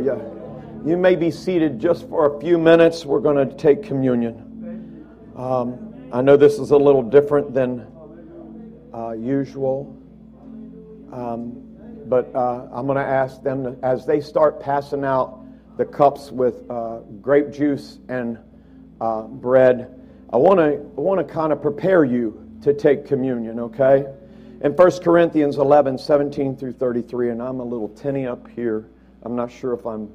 Hallelujah. You may be seated just for a few minutes. We're going to take communion. Um, I know this is a little different than uh, usual, um, but uh, I'm going to ask them to, as they start passing out the cups with uh, grape juice and uh, bread. I want to I want to kind of prepare you to take communion. Okay in 1 Corinthians 11, 17 through 33, and I'm a little tinny up here. I'm not sure if I'm.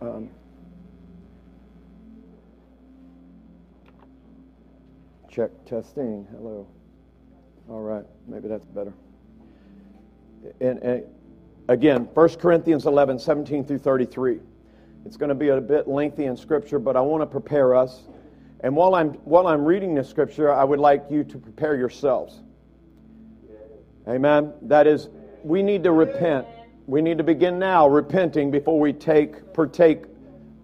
Um, check testing. Hello. All right, maybe that's better. And, and again, 1 Corinthians 11, 17 through 33. It's going to be a bit lengthy in Scripture, but I want to prepare us. And while I'm, while I'm reading this Scripture, I would like you to prepare yourselves. Amen. That is, we need to repent. We need to begin now repenting before we take partake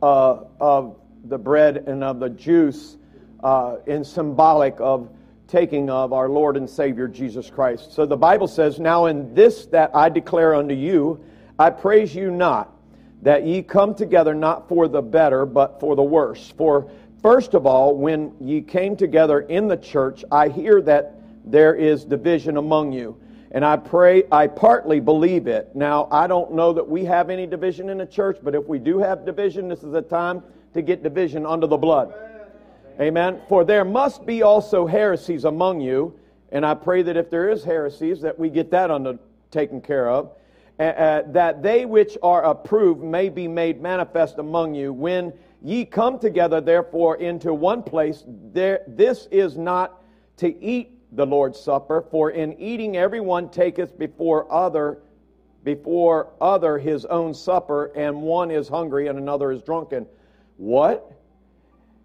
uh, of the bread and of the juice uh, in symbolic of taking of our Lord and Savior Jesus Christ. So the Bible says, Now in this that I declare unto you, I praise you not, that ye come together not for the better, but for the worse. For first of all, when ye came together in the church, I hear that there is division among you. And I pray, I partly believe it. Now, I don't know that we have any division in the church, but if we do have division, this is a time to get division under the blood. Amen. For there must be also heresies among you, and I pray that if there is heresies, that we get that under taken care of. Uh, that they which are approved may be made manifest among you. When ye come together, therefore, into one place, there, this is not to eat the Lord's Supper, for in eating everyone taketh before other before other his own supper, and one is hungry and another is drunken. What?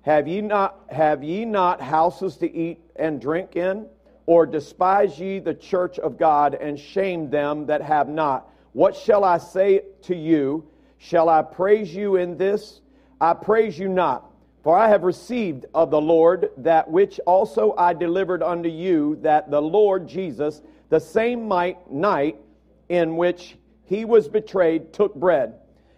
Have ye not have ye not houses to eat and drink in? Or despise ye the church of God and shame them that have not? What shall I say to you? Shall I praise you in this? I praise you not. For I have received of the Lord that which also I delivered unto you, that the Lord Jesus, the same night in which he was betrayed, took bread.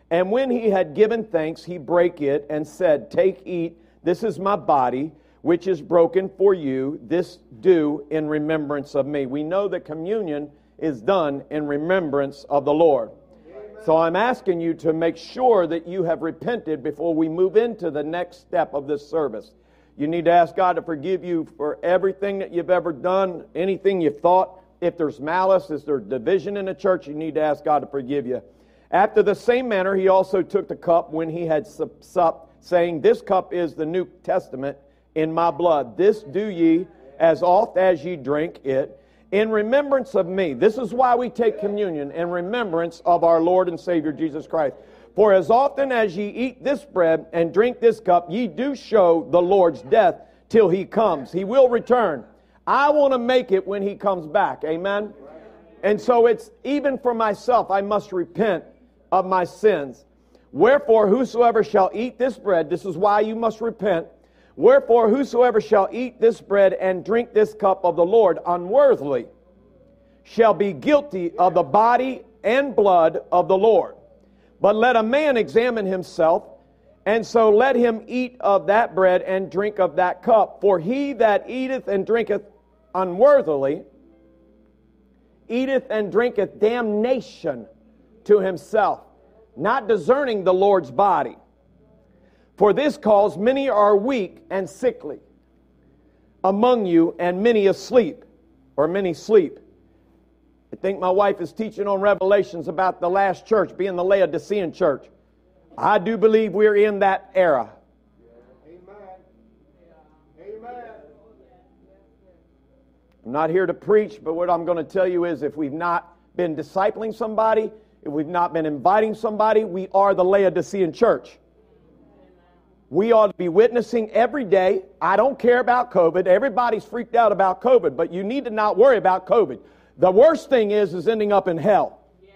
And when he had given thanks, he brake it and said, Take, eat, this is my body, which is broken for you. This do in remembrance of me. We know that communion is done in remembrance of the Lord. So I'm asking you to make sure that you have repented before we move into the next step of this service. You need to ask God to forgive you for everything that you've ever done, anything you've thought. If there's malice, if there's division in the church, you need to ask God to forgive you. After the same manner, he also took the cup when he had supped, saying, This cup is the New Testament in my blood. This do ye as oft as ye drink it in remembrance of me. This is why we take communion in remembrance of our Lord and Savior Jesus Christ. For as often as ye eat this bread and drink this cup, ye do show the Lord's death till he comes. He will return. I want to make it when he comes back. Amen. And so it's even for myself, I must repent of my sins. Wherefore, whosoever shall eat this bread, this is why you must repent Wherefore, whosoever shall eat this bread and drink this cup of the Lord unworthily shall be guilty of the body and blood of the Lord. But let a man examine himself, and so let him eat of that bread and drink of that cup. For he that eateth and drinketh unworthily eateth and drinketh damnation to himself, not discerning the Lord's body. For this cause many are weak and sickly among you, and many asleep, or many sleep. I think my wife is teaching on Revelations about the last church being the Laodicean church. I do believe we're in that era. Amen. Amen. I'm not here to preach, but what I'm going to tell you is if we've not been discipling somebody, if we've not been inviting somebody, we are the Laodicean church. We ought to be witnessing every day. I don't care about COVID. Everybody's freaked out about COVID, but you need to not worry about COVID. The worst thing is is ending up in hell. Yeah.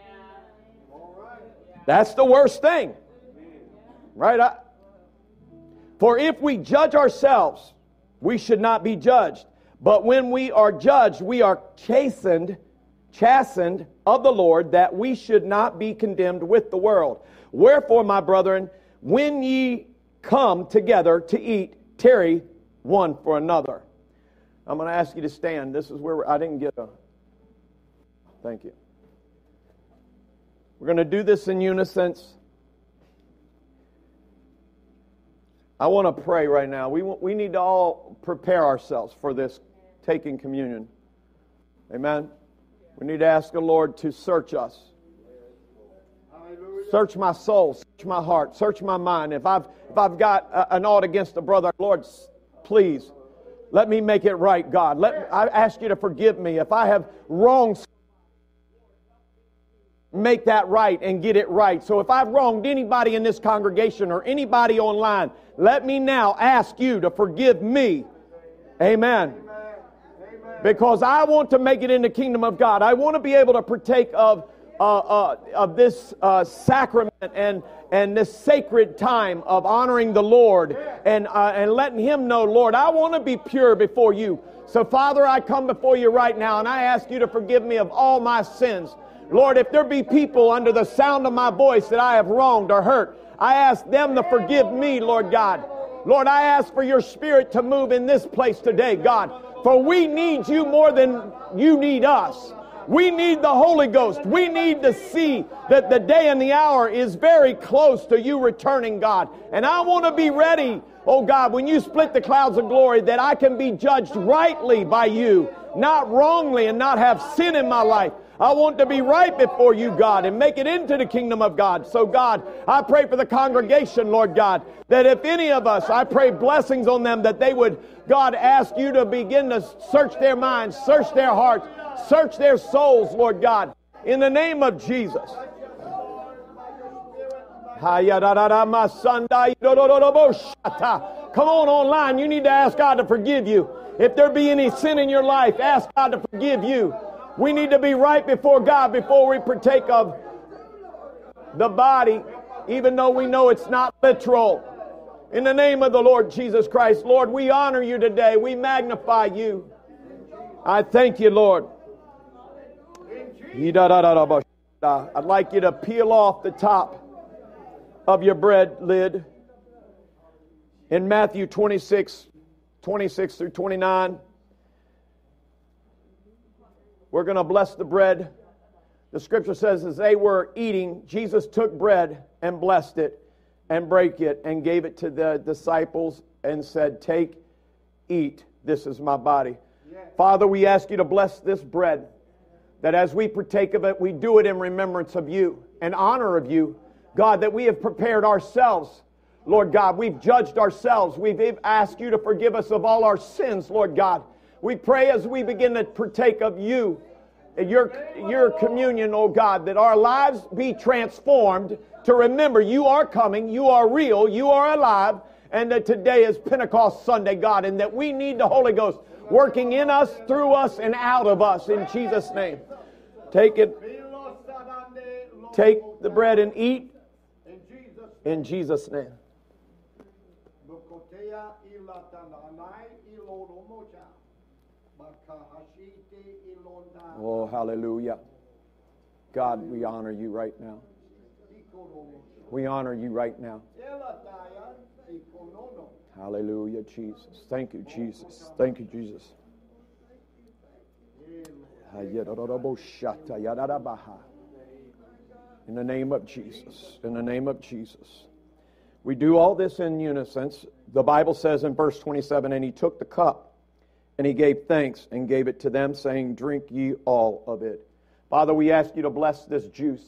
That's the worst thing. Right? I, for if we judge ourselves, we should not be judged. But when we are judged, we are chastened, chastened of the Lord, that we should not be condemned with the world. Wherefore, my brethren, when ye come together to eat, tarry one for another. I'm going to ask you to stand. This is where I didn't get a. Thank you. We're going to do this in unison. I want to pray right now. We, we need to all prepare ourselves for this taking communion. Amen. We need to ask the Lord to search us. Search my soul, search my heart, search my mind. If I've, if I've got an ought against a brother, Lord, please let me make it right, God. Let, I ask you to forgive me. If I have wronged make that right and get it right. So if I've wronged anybody in this congregation or anybody online, let me now ask you to forgive me. Amen. Because I want to make it in the kingdom of God. I want to be able to partake of, uh, uh, of this uh, sacrament and, and this sacred time of honoring the Lord and, uh, and letting Him know, Lord, I want to be pure before you. So, Father, I come before you right now and I ask you to forgive me of all my sins. Lord, if there be people under the sound of my voice that I have wronged or hurt, I ask them to forgive me, Lord God. Lord, I ask for your spirit to move in this place today, God. For we need you more than you need us. We need the Holy Ghost. We need to see that the day and the hour is very close to you returning, God. And I want to be ready, oh God, when you split the clouds of glory, that I can be judged rightly by you, not wrongly, and not have sin in my life. I want to be right before you, God, and make it into the kingdom of God. So, God, I pray for the congregation, Lord God, that if any of us, I pray blessings on them, that they would, God, ask you to begin to search their minds, search their hearts, search their souls, Lord God, in the name of Jesus. Come on online. You need to ask God to forgive you. If there be any sin in your life, ask God to forgive you. We need to be right before God before we partake of the body, even though we know it's not literal. In the name of the Lord Jesus Christ, Lord, we honor you today. We magnify you. I thank you, Lord. I'd like you to peel off the top of your bread lid. In Matthew 26, 26 through 29, we're going to bless the bread. The scripture says, as they were eating, Jesus took bread and blessed it and break it and gave it to the disciples and said, Take, eat. This is my body. Father, we ask you to bless this bread, that as we partake of it, we do it in remembrance of you and honor of you. God, that we have prepared ourselves. Lord God, we've judged ourselves. We've asked you to forgive us of all our sins, Lord God. We pray as we begin to partake of you your, your communion, oh God, that our lives be transformed to remember you are coming, you are real, you are alive, and that today is Pentecost Sunday, God, and that we need the Holy Ghost working in us, through us, and out of us in Jesus' name. Take it. Take the bread and eat in Jesus' name. Oh, hallelujah. God, we honor you right now. We honor you right now. Hallelujah, Jesus. Thank you, Jesus. Thank you, Jesus. In the name of Jesus. In the name of Jesus. We do all this in unison. The Bible says in verse 27 and he took the cup and he gave thanks and gave it to them, saying, Drink ye all of it. Father, we ask you to bless this juice.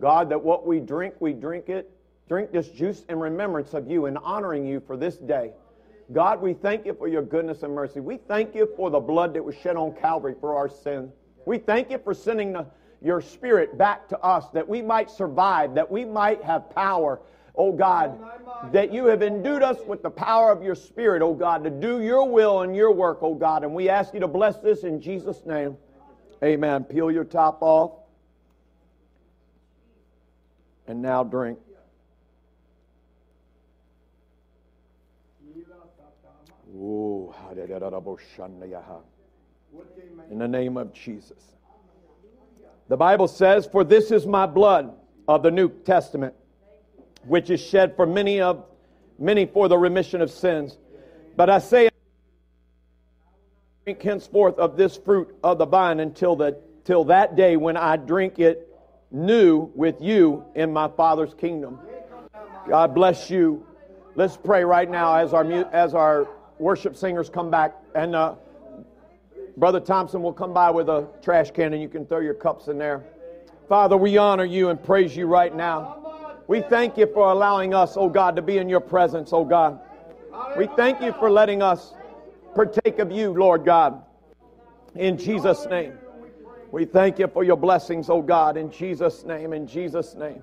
God, that what we drink, we drink it. Drink this juice in remembrance of you and honoring you for this day. God, we thank you for your goodness and mercy. We thank you for the blood that was shed on Calvary for our sin. We thank you for sending the, your spirit back to us that we might survive, that we might have power, oh God, that you have endued us with the power of your Spirit, oh God, to do your will and your work, oh God. And we ask you to bless this in Jesus' name. Amen. Peel your top off. And now drink. In the name of Jesus. The Bible says, For this is my blood of the New Testament, which is shed for many of many for the remission of sins. But I say drink henceforth of this fruit of the vine until the till that day when I drink it new with you in my Father's kingdom. God bless you. Let's pray right now as our as our worship singers come back and uh, Brother Thompson will come by with a trash can and you can throw your cups in there. Father, we honor you and praise you right now. We thank you for allowing us, oh God, to be in your presence, oh God. We thank you for letting us partake of you, Lord God. In Jesus' name. We thank you for your blessings, oh God, in Jesus' name, in Jesus' name.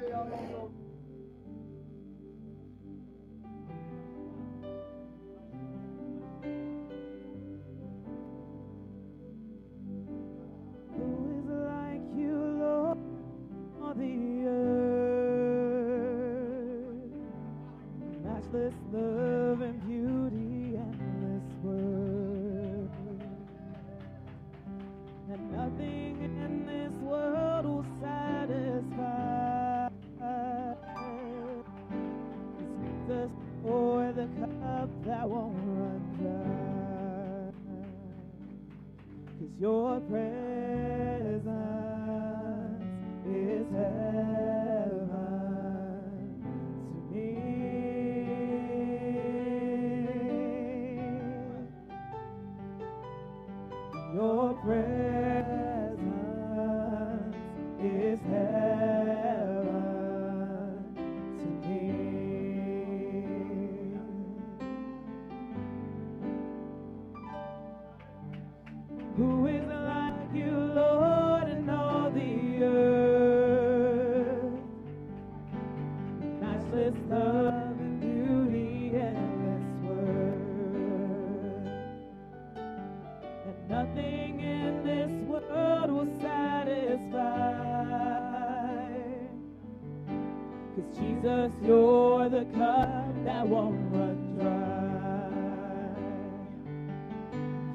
Jesus, you're the cup that won't run dry.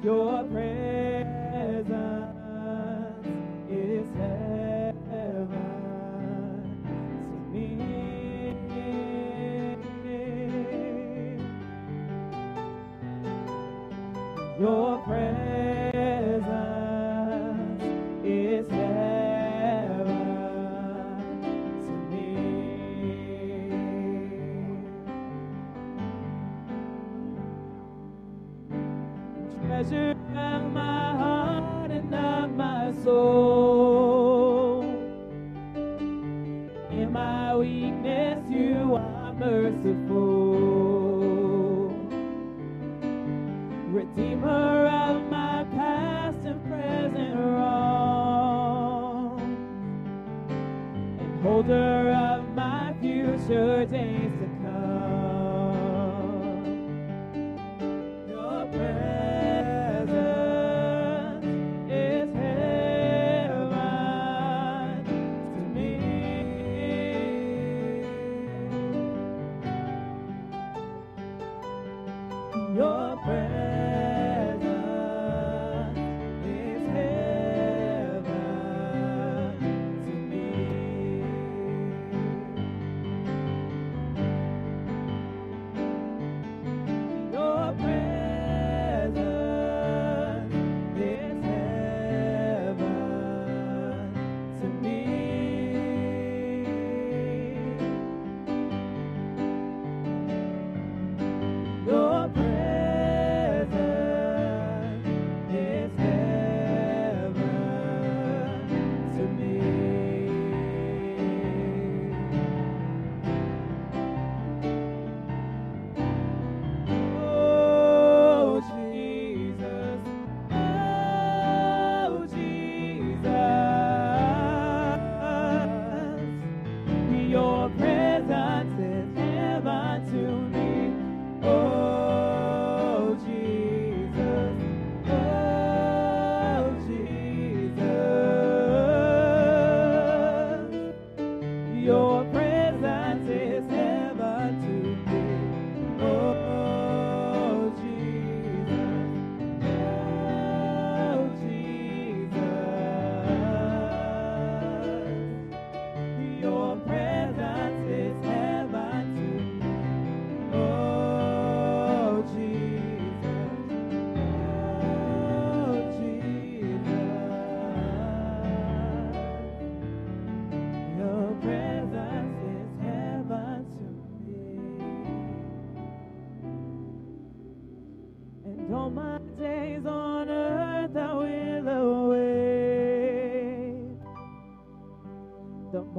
Your prayer.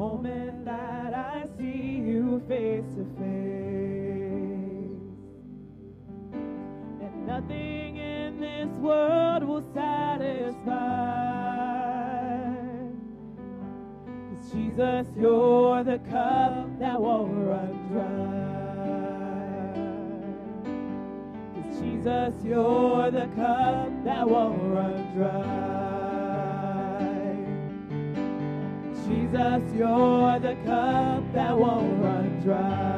I see you face to face. And nothing in this world will satisfy. Cause Jesus, you're the cup that won't run dry. Cause Jesus, you're the cup that won't run dry. Jesus, you're the cup that won't run dry.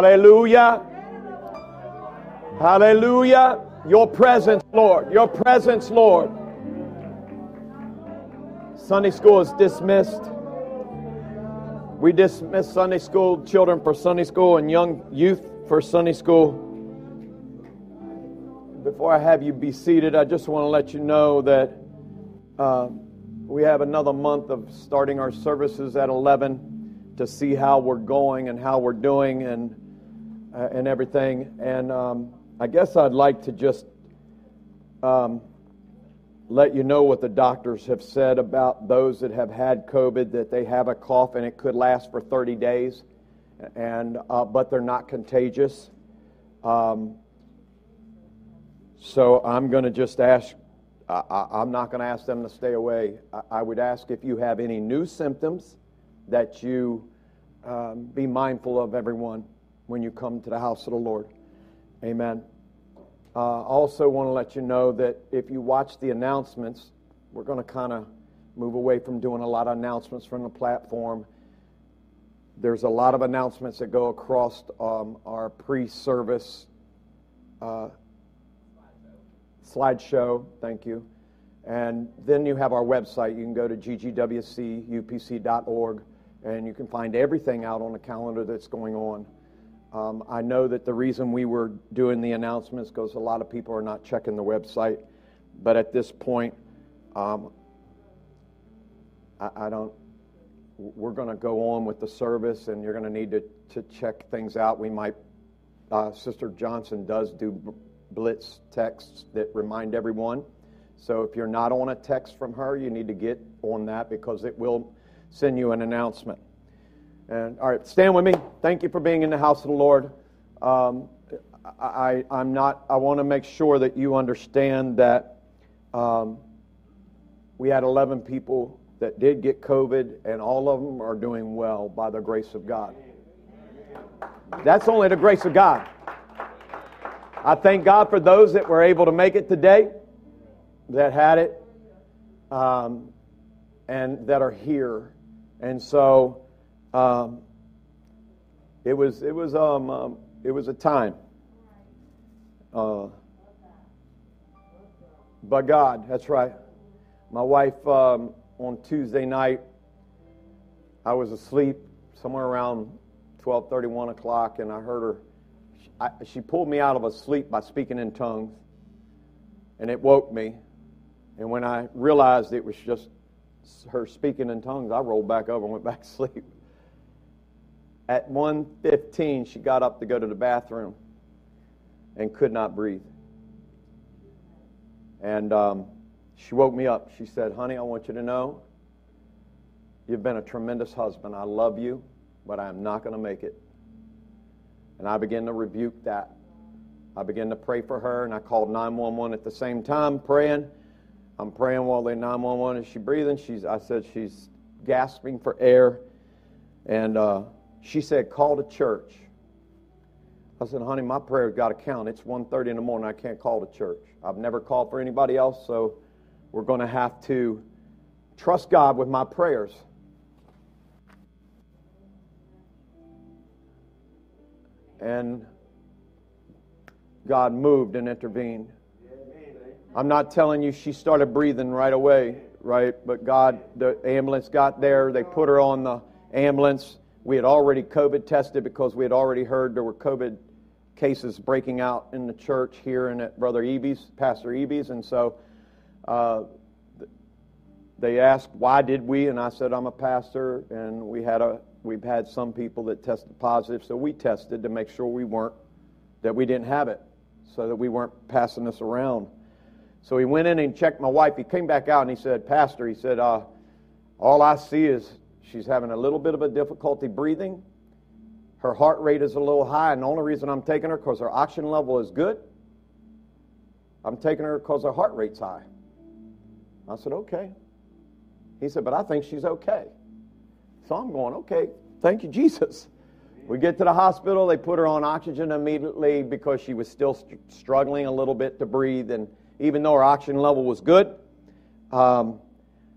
Hallelujah. Hallelujah. Your presence, Lord. Your presence, Lord. Sunday school is dismissed. We dismiss Sunday school children for Sunday school and young youth for Sunday school. Before I have you be seated, I just want to let you know that uh, we have another month of starting our services at 11 to see how we're going and how we're doing and uh, and everything. And um, I guess I'd like to just um, let you know what the doctors have said about those that have had COVID that they have a cough and it could last for 30 days, and uh, but they're not contagious. Um, so I'm going to just ask. I, I'm not going to ask them to stay away. I, I, would ask if you have any new symptoms that you um, be mindful of everyone when you come to the house of the Lord. Amen. Uh, also, want to let you know that if you watch the announcements, we're going to kind of move away from doing a lot of announcements from the platform. There's a lot of announcements that go across um, our pre service uh, slideshow. Thank you. And then you have our website. You can go to ggwcupc.org and you can find everything out on the calendar that's going on. Um, I know that the reason we were doing the announcements because a lot of people are not checking the website, but at this point, um, I, I, don't. We're going to go on with the service, and you're going to need to to check things out. We might. Uh, Sister Johnson does do blitz texts that remind everyone. So if you're not on a text from her, you need to get on that because it will send you an announcement. And all right, stand with me. Thank you for being in the house of the Lord. Um, I, am not. I want to make sure that you understand that um, we had 11 people that did get COVID, and all of them are doing well by the grace of God. That's only the grace of God. I thank God for those that were able to make it today, that had it, um, and that are here. And so um, it was it was um, um, it was a time. Uh, God, that's right. My wife um, on Tuesday night, I was asleep somewhere around 12, 31 o'clock, and I heard her. I, she pulled me out of a sleep by speaking in tongues, and it woke me. And when I realized it was just her speaking in tongues, I rolled back over and went back to sleep. At 1.15, she got up to go to the bathroom and could not breathe. And um, she woke me up. She said, Honey, I want you to know you've been a tremendous husband. I love you, but I am not going to make it. And I began to rebuke that. I began to pray for her, and I called 911 at the same time, praying. I'm praying while they 911. Is she breathing? She's. I said she's gasping for air, and uh, she said, "Call to church." I said, "Honey, my prayer's got to count. It's 1:30 in the morning. I can't call to church. I've never called for anybody else, so we're going to have to trust God with my prayers." And God moved and intervened. I'm not telling you she started breathing right away, right? But God, the ambulance got there. They put her on the ambulance. We had already COVID tested because we had already heard there were COVID cases breaking out in the church here and at Brother Eby's, Pastor Eby's. And so uh, they asked, why did we? And I said, I'm a pastor. And we had a, we've had some people that tested positive. So we tested to make sure we weren't, that we didn't have it, so that we weren't passing this around. So he went in and checked my wife. He came back out and he said, Pastor, he said, uh, all I see is she's having a little bit of a difficulty breathing. Her heart rate is a little high, and the only reason I'm taking her because her oxygen level is good. I'm taking her because her heart rate's high. I said, okay. He said, but I think she's okay. So I'm going, okay, thank you, Jesus. We get to the hospital. They put her on oxygen immediately because she was still st- struggling a little bit to breathe. And even though her oxygen level was good. Um,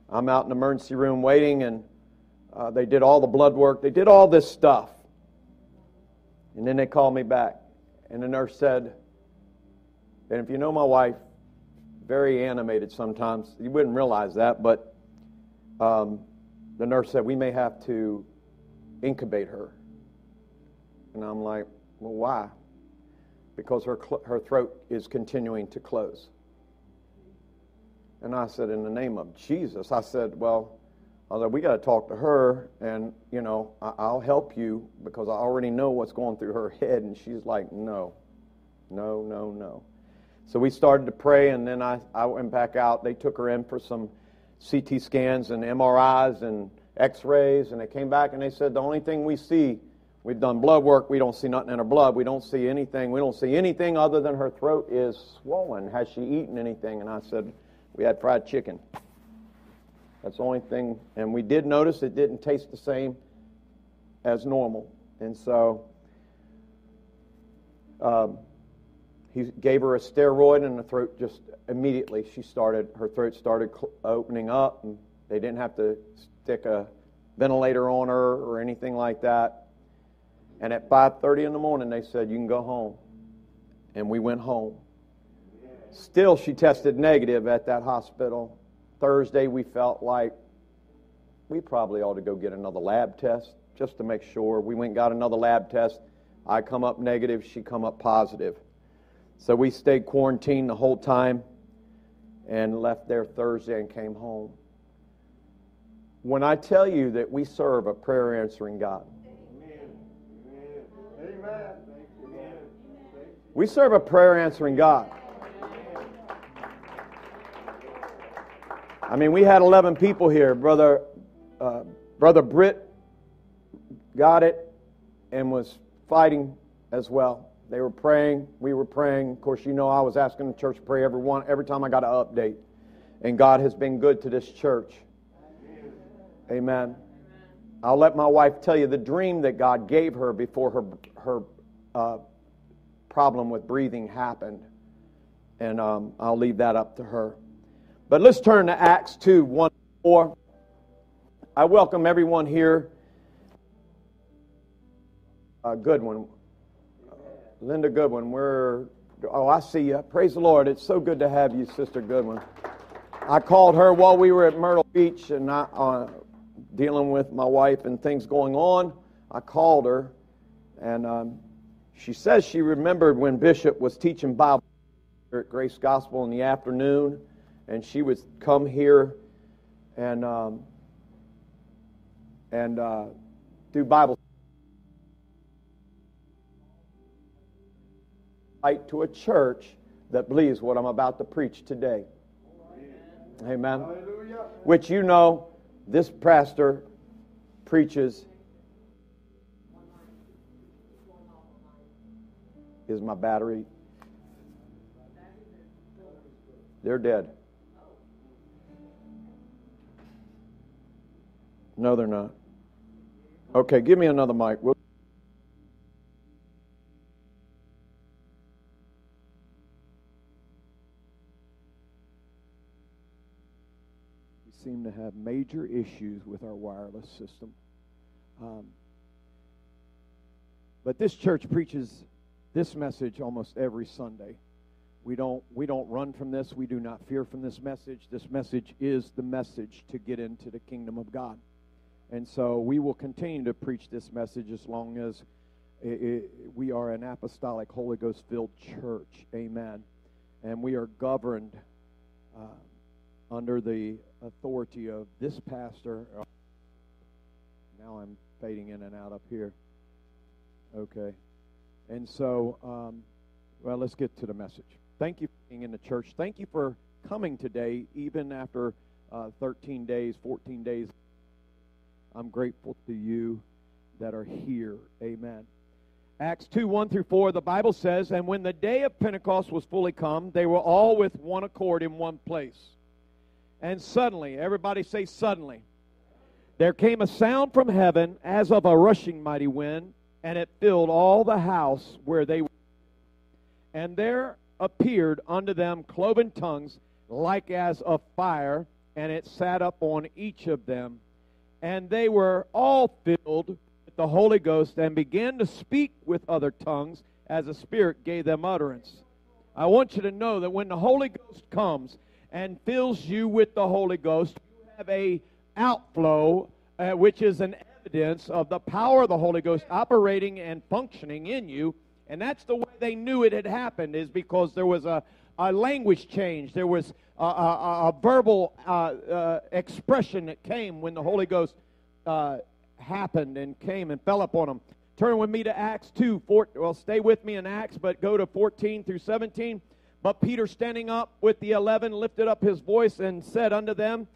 I'm out in the emergency room waiting, and uh, they did all the blood work. They did all this stuff. And then they called me back, and the nurse said, and if you know my wife, very animated sometimes. You wouldn't realize that, but um, the nurse said, we may have to incubate her. And I'm like, well, why? Because her, cl- her throat is continuing to close. And I said, in the name of Jesus, I said, well, I said, we got to talk to her, and you know, I- will help you because I already know what's going through her head. And she's like, no, no, no, no. So we started to pray, and then I, I went back out. They took her in for some CT scans and MRIs and X-rays, and they came back and they said the only thing we see, we've done blood work, we don't see nothing in her blood, we don't see anything, we don't see anything other than her throat is swollen. Has she eaten anything? And I said, we had fried chicken. That's the only thing. And we did notice it didn't taste the same as normal. And so um, he gave her a steroid, and the throat just immediately she started her throat started cl- opening up, and they didn't have to stick a ventilator on her or anything like that. And at 5:30 in the morning, they said you can go home, and we went home. Still, she tested negative at that hospital. Thursday, we felt like we probably ought to go get another lab test just to make sure. We went and got another lab test. I come up negative, she come up positive. So we stayed quarantined the whole time and left there Thursday and came home. When I tell you that we serve a prayer answering God, Amen. We serve a prayer answering God. I mean, we had 11 people here. Brother, uh, Brother Britt got it and was fighting as well. They were praying. We were praying. Of course, you know I was asking the church to pray every, one, every time I got an update. And God has been good to this church. Amen. I'll let my wife tell you the dream that God gave her before her, her uh, problem with breathing happened. And um, I'll leave that up to her. But let's turn to Acts 2 1 4. I welcome everyone here. Uh, Goodwin. Linda Goodwin, we're, oh, I see you. Praise the Lord. It's so good to have you, Sister Goodwin. I called her while we were at Myrtle Beach and I, uh, dealing with my wife and things going on. I called her, and um, she says she remembered when Bishop was teaching Bible at Grace Gospel in the afternoon and she would come here and um, and uh, do Bible. Right to a church that believes what I'm about to preach today. Amen. Which you know, this pastor preaches is my battery. They're dead. No, they're not. Okay, give me another mic. We'll we seem to have major issues with our wireless system. Um, but this church preaches this message almost every Sunday. We don't we don't run from this. We do not fear from this message. This message is the message to get into the kingdom of God. And so we will continue to preach this message as long as it, it, we are an apostolic, Holy Ghost filled church. Amen. And we are governed uh, under the authority of this pastor. Now I'm fading in and out up here. Okay. And so, um, well, let's get to the message. Thank you for being in the church. Thank you for coming today, even after uh, 13 days, 14 days I'm grateful to you that are here. Amen. Acts 2 1 through 4, the Bible says, And when the day of Pentecost was fully come, they were all with one accord in one place. And suddenly, everybody say suddenly, there came a sound from heaven as of a rushing mighty wind, and it filled all the house where they were. And there appeared unto them cloven tongues like as of fire, and it sat up on each of them and they were all filled with the Holy Ghost and began to speak with other tongues as the Spirit gave them utterance. I want you to know that when the Holy Ghost comes and fills you with the Holy Ghost, you have a outflow, uh, which is an evidence of the power of the Holy Ghost operating and functioning in you. And that's the way they knew it had happened, is because there was a, a language change. There was a, a, a verbal uh, uh, expression that came when the Holy Ghost uh, happened and came and fell upon them. Turn with me to Acts 2. Four, well, stay with me in Acts, but go to 14 through 17. But Peter, standing up with the eleven, lifted up his voice and said unto them,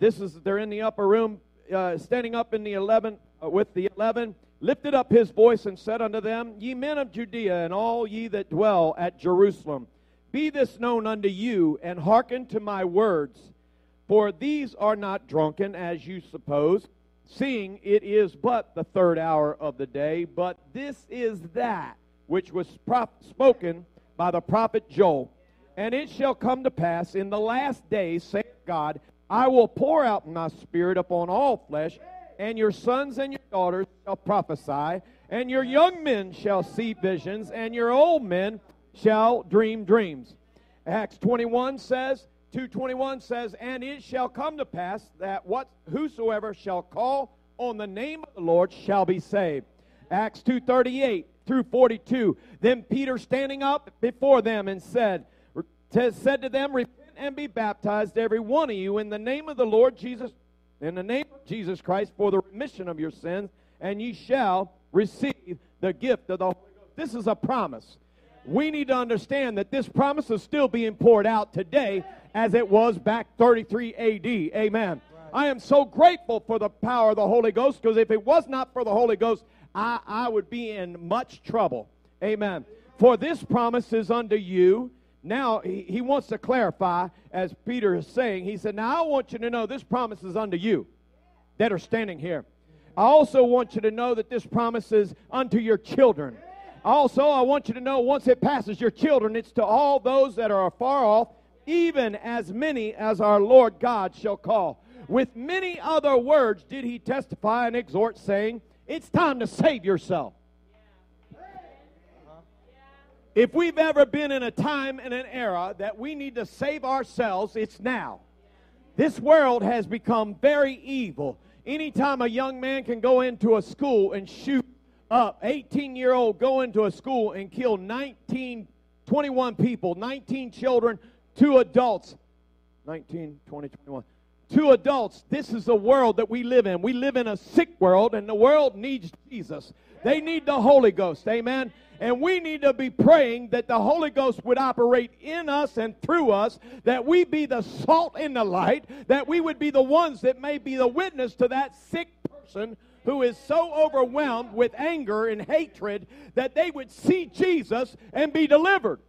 This is, they're in the upper room, uh, standing up in the eleven, uh, with the eleven, lifted up his voice and said unto them, Ye men of Judea, and all ye that dwell at Jerusalem, be this known unto you, and hearken to my words. For these are not drunken, as you suppose, seeing it is but the third hour of the day, but this is that which was spoken by the prophet Joel. And it shall come to pass in the last days, saith God, I will pour out my spirit upon all flesh, and your sons and your daughters shall prophesy, and your young men shall see visions, and your old men shall dream dreams. Acts 21 says, 221 says, And it shall come to pass that what whosoever shall call on the name of the Lord shall be saved. Acts 238 through 42. Then Peter standing up before them and said, said to them, Repent and be baptized, every one of you, in the name of the Lord Jesus, in the name of Jesus Christ, for the remission of your sins, and ye shall receive the gift of the Holy Ghost. This is a promise we need to understand that this promise is still being poured out today as it was back 33 AD. Amen. I am so grateful for the power of the Holy Ghost because if it was not for the Holy Ghost, I, I would be in much trouble. Amen. For this promise is unto you. Now, he, he wants to clarify, as Peter is saying, he said, Now I want you to know this promise is unto you that are standing here. I also want you to know that this promise is unto your children. Also, I want you to know once it passes your children, it's to all those that are afar off, even as many as our Lord God shall call. With many other words did he testify and exhort, saying, It's time to save yourself. If we've ever been in a time and an era that we need to save ourselves, it's now. This world has become very evil. Anytime a young man can go into a school and shoot up, 18 year old, go into a school and kill 19, 21 people, 19 children, two adults. 19, 20, 21. Two adults, this is the world that we live in. We live in a sick world, and the world needs Jesus. They need the Holy Ghost. Amen. And we need to be praying that the Holy Ghost would operate in us and through us, that we be the salt in the light, that we would be the ones that may be the witness to that sick person who is so overwhelmed with anger and hatred that they would see Jesus and be delivered.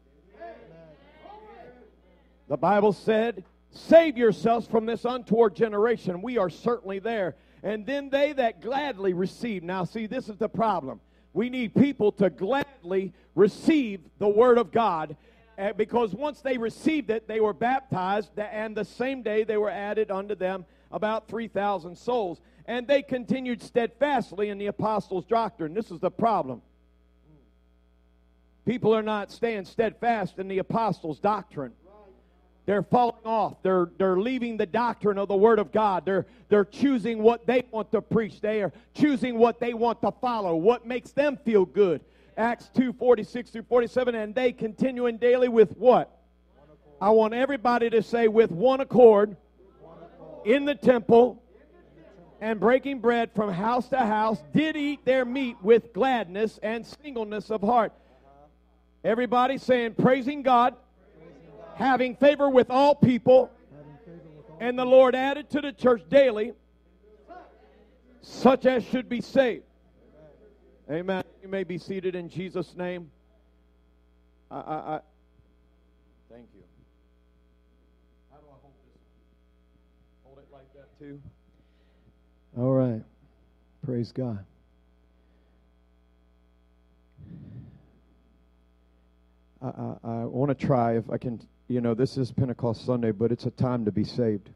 The Bible said, Save yourselves from this untoward generation. We are certainly there. And then they that gladly receive. Now, see, this is the problem. We need people to gladly receive the Word of God uh, because once they received it, they were baptized, and the same day they were added unto them about 3,000 souls. And they continued steadfastly in the apostles' doctrine. This is the problem. People are not staying steadfast in the apostles' doctrine. They're falling off. They're, they're leaving the doctrine of the Word of God. They're, they're choosing what they want to preach. They are choosing what they want to follow, what makes them feel good. Acts 2 46 through 47. And they continuing daily with what? I want everybody to say, with one accord, in the temple, and breaking bread from house to house, did eat their meat with gladness and singleness of heart. Everybody saying, praising God having favor with all people, and the Lord added to the church daily such as should be saved. Amen. You may be seated in Jesus' name. I, I, I thank you. How do I hold this? Hold it like that too. All right. Praise God. I, I, I want to try if I can you know, this is Pentecost Sunday, but it's a time to be saved.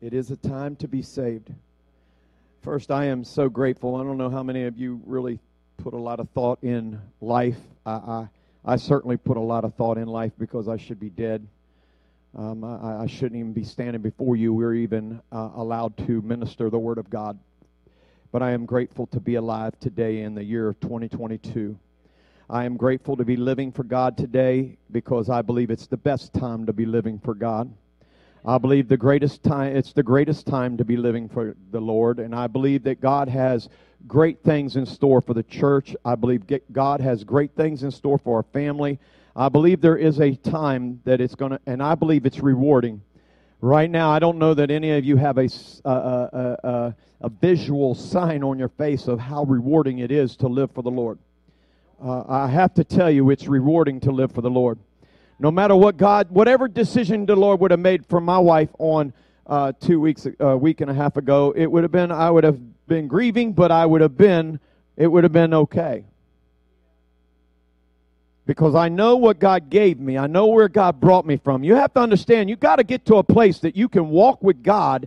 It is a time to be saved. First, I am so grateful. I don't know how many of you really put a lot of thought in life. I, I, I certainly put a lot of thought in life because I should be dead. Um, I, I, shouldn't even be standing before you. We're even uh, allowed to minister the Word of God. But I am grateful to be alive today in the year of 2022. I am grateful to be living for God today because I believe it's the best time to be living for God. I believe the greatest time it's the greatest time to be living for the Lord and I believe that God has great things in store for the church. I believe God has great things in store for our family. I believe there is a time that it's going to and I believe it's rewarding. Right now, I don't know that any of you have a, a, a, a, visual sign on your face of how rewarding it is to live for the Lord uh, I have to tell you, it's rewarding to live for the Lord. No matter what God, whatever decision the Lord would have made for my wife on uh, two weeks, a uh, week and a half ago, it would have been, I would have been grieving, but I would have been, it would have been okay. Because I know what God gave me. I know where God brought me from. You have to understand, you got to get to a place that you can walk with God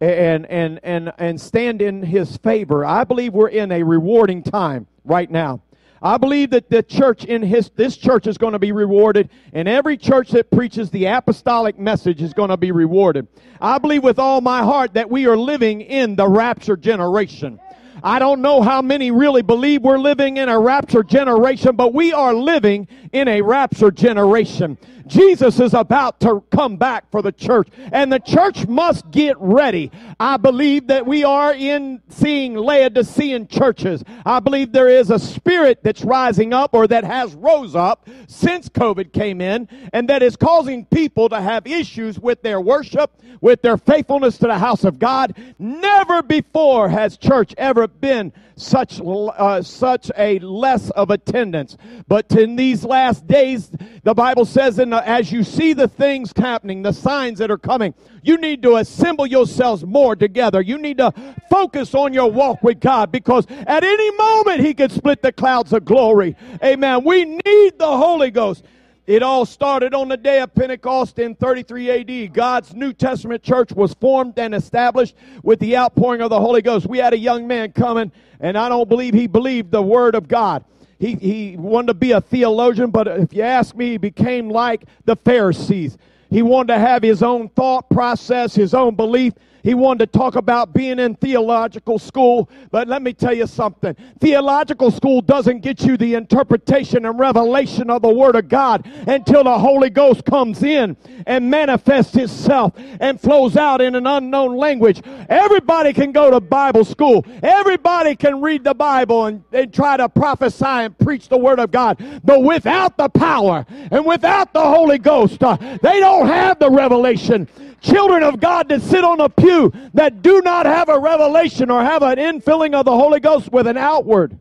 and, and, and, and stand in His favor. I believe we're in a rewarding time right now. I believe that the church in his, this church is going to be rewarded, and every church that preaches the apostolic message is going to be rewarded. I believe with all my heart that we are living in the rapture generation. I don't know how many really believe we're living in a rapture generation, but we are living in a rapture generation. Jesus is about to come back for the church, and the church must get ready. I believe that we are in seeing Laodicean churches. I believe there is a spirit that's rising up or that has rose up since COVID came in, and that is causing people to have issues with their worship, with their faithfulness to the house of God. Never before has church ever been such uh, such a less of attendance. But in these last days, the Bible says, in as you see the things happening, the signs that are coming, you need to assemble yourselves more together. You need to focus on your walk with God because at any moment He could split the clouds of glory. Amen. We need the Holy Ghost. It all started on the day of Pentecost in 33 AD. God's New Testament church was formed and established with the outpouring of the Holy Ghost. We had a young man coming, and I don't believe he believed the Word of God. He, he wanted to be a theologian, but if you ask me, he became like the Pharisees. He wanted to have his own thought process, his own belief, He wanted to talk about being in theological school. But let me tell you something. Theological school doesn't get you the interpretation and revelation of the Word of God until the Holy Ghost comes in and manifests itself and flows out in an unknown language. Everybody can go to Bible school. Everybody can read the Bible and, and try to prophesy and preach the Word of God. But without the power and without the Holy Ghost, uh, they don't have the revelation children of God that sit on a pew that do not have a revelation or have an infilling of the Holy Ghost with an outward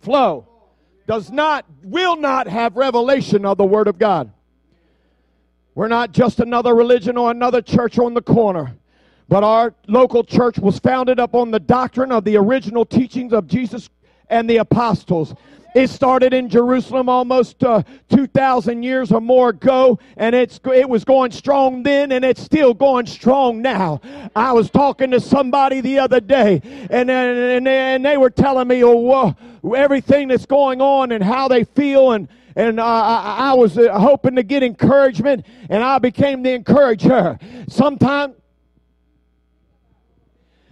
flow does not, will not have revelation of the Word of God. We're not just another religion or another church on the corner, but our local church was founded upon the doctrine of the original teachings of Jesus and the apostles. It started in Jerusalem almost uh, 2,000 years or more ago, and it's, it was going strong then, and it's still going strong now. I was talking to somebody the other day, and, and, and they were telling me oh, everything that's going on and how they feel, and, and uh, I, I was uh, hoping to get encouragement, and I became the encourager. Sometimes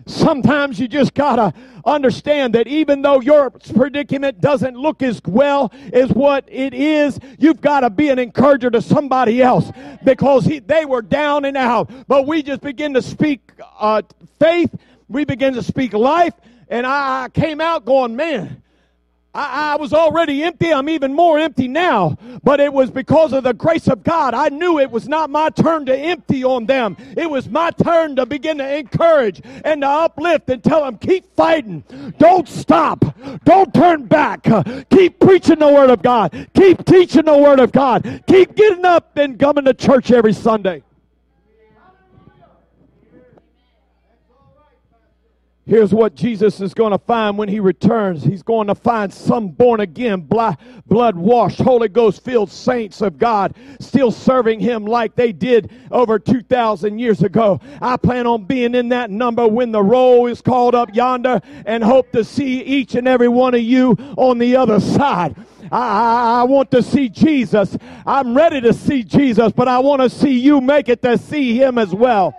Sometimes you just gotta understand that even though your predicament doesn't look as well as what it is, you've got to be an encourager to somebody else because he, they were down and out. But we just begin to speak uh, faith, we begin to speak life, and I came out going, man, I, I, was already empty. I'm even more empty now. But it was because of the grace of God. I knew it was not my turn to empty on them. It was my turn to begin to encourage and to uplift and tell them, keep fighting. Don't stop. Don't turn back. Keep preaching the Word of God. Keep teaching the Word of God. Keep getting up and coming to church every Sunday. Here's what Jesus is going to find when he returns. He's going to find some born again, blood washed, Holy Ghost filled saints of God still serving him like they did over 2,000 years ago. I plan on being in that number when the roll is called up yonder and hope to see each and every one of you on the other side. I, I, want to see Jesus. I'm ready to see Jesus, but I want to see you make it to see him as well.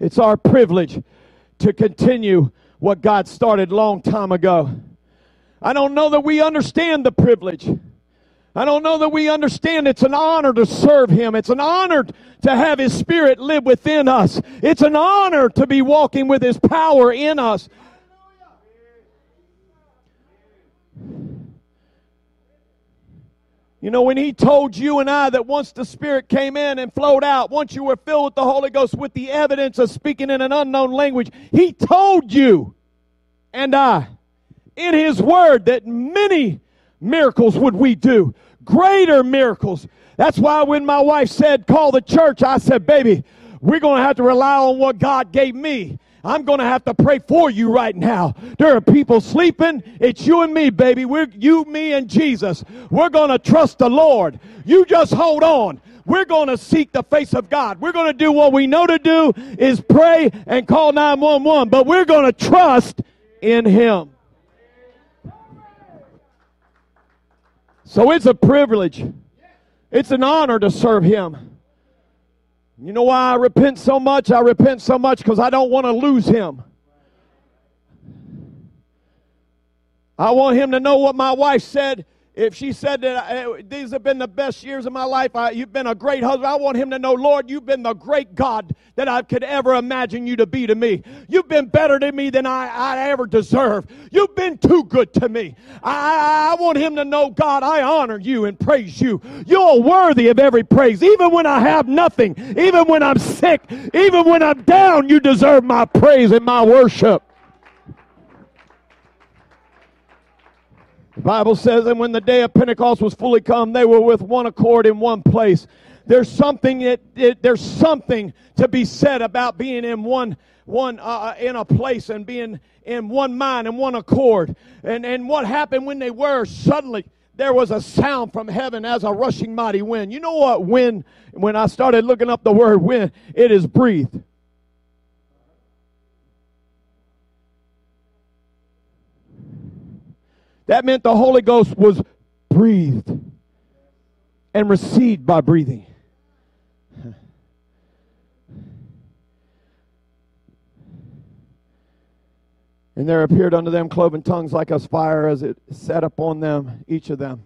It's our privilege to continue what God started long time ago. I don't know that we understand the privilege. I don't know that we understand it's an honor to serve Him. It's an honor to have His Spirit live within us. It's an honor to be walking with His power in us. You know, when he told you and I that once the Spirit came in and flowed out, once you were filled with the Holy Ghost with the evidence of speaking in an unknown language, he told you and I in his word that many miracles would we do, greater miracles. That's why when my wife said, call the church, I said, baby, we're going to have to rely on what God gave me. I'm going to have to pray for you right now. There are people sleeping. It's you and me, baby. We're you, me, and Jesus. We're going to trust the Lord. You just hold on. We're going to seek the face of God. We're going to do what we know to do is pray and call 911, but we're going to trust in Him. So it's a privilege. It's an honor to serve Him. You know why I repent so much? I repent so much because I don't want to lose him. I want him to know what my wife said if she said that uh, these have been the best years of my life, I, you've been a great husband, I want him to know, Lord, you've been the great God that I could ever imagine you to be to me. You've been better to me than I, I ever deserve. You've been too good to me. I, I want him to know, God, I honor you and praise you. You're worthy of every praise. Even when I have nothing, even when I'm sick, even when I'm down, you deserve my praise and my worship. The Bible says, and when the day of Pentecost was fully come, they were with one accord in one place. There's something that it, there's something to be said about being in one one uh, uh, in a place and being in one mind and one accord. And and what happened when they were suddenly there was a sound from heaven as a rushing mighty wind. You know what wind? When I started looking up the word wind, it is breathed. That meant the Holy Ghost was breathed and received by breathing. And there appeared unto them cloven tongues like as fire as it sat upon them, each of them.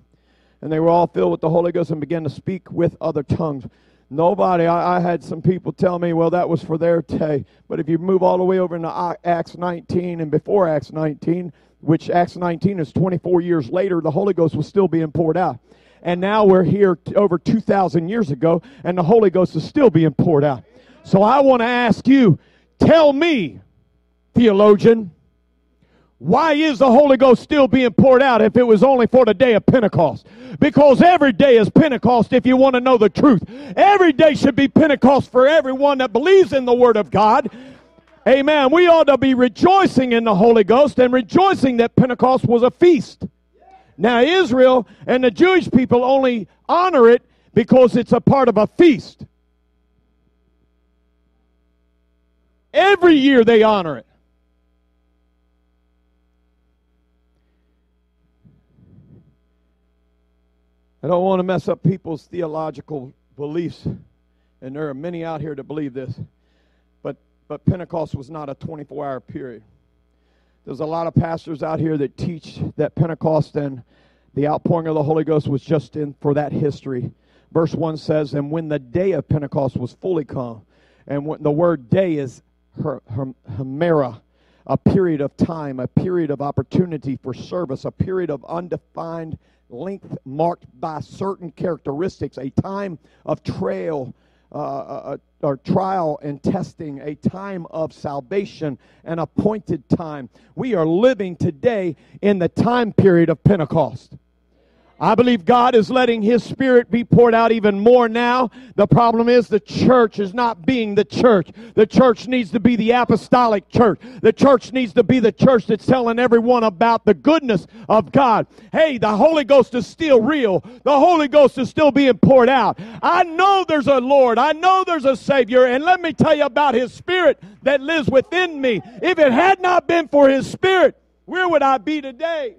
And they were all filled with the Holy Ghost and began to speak with other tongues. Nobody, I, I, had some people tell me, well, that was for their day. But if you move all the way over into Acts 19 and before Acts 19, which Acts 19 is 24 years later, the Holy Ghost was still being poured out. And now we're here t- over 2,000 years ago, and the Holy Ghost is still being poured out. So I want to ask you, tell me, theologian, why is the Holy Ghost still being poured out if it was only for the day of Pentecost? Because every day is Pentecost if you want to know the truth. Every day should be Pentecost for everyone that believes in the Word of God. Amen. We ought to be rejoicing in the Holy Ghost and rejoicing that Pentecost was a feast. Now, Israel and the Jewish people only honor it because it's a part of a feast. Every year they honor it. I don't want to mess up people's theological beliefs, and there are many out here that believe this. But Pentecost was not a 24-hour period. There's a lot of pastors out here that teach that Pentecost and the outpouring of the Holy Ghost was just in for that history. Verse 1 says, And when the day of Pentecost was fully come, and when the word day is her, her, hemera, a period of time, a period of opportunity for service, a period of undefined length marked by certain characteristics, a time of trail. Uh, uh, uh, or trial and testing, a time of salvation, an appointed time. We are living today in the time period of Pentecost. I believe God is letting His Spirit be poured out even more now. The problem is the church is not being the church. The church needs to be the apostolic church. The church needs to be the church that's telling everyone about the goodness of God. Hey, the Holy Ghost is still real. The Holy Ghost is still being poured out. I know there's a Lord. I know there's a Savior. And let me tell you about His Spirit that lives within me. If it had not been for His Spirit, where would I be today?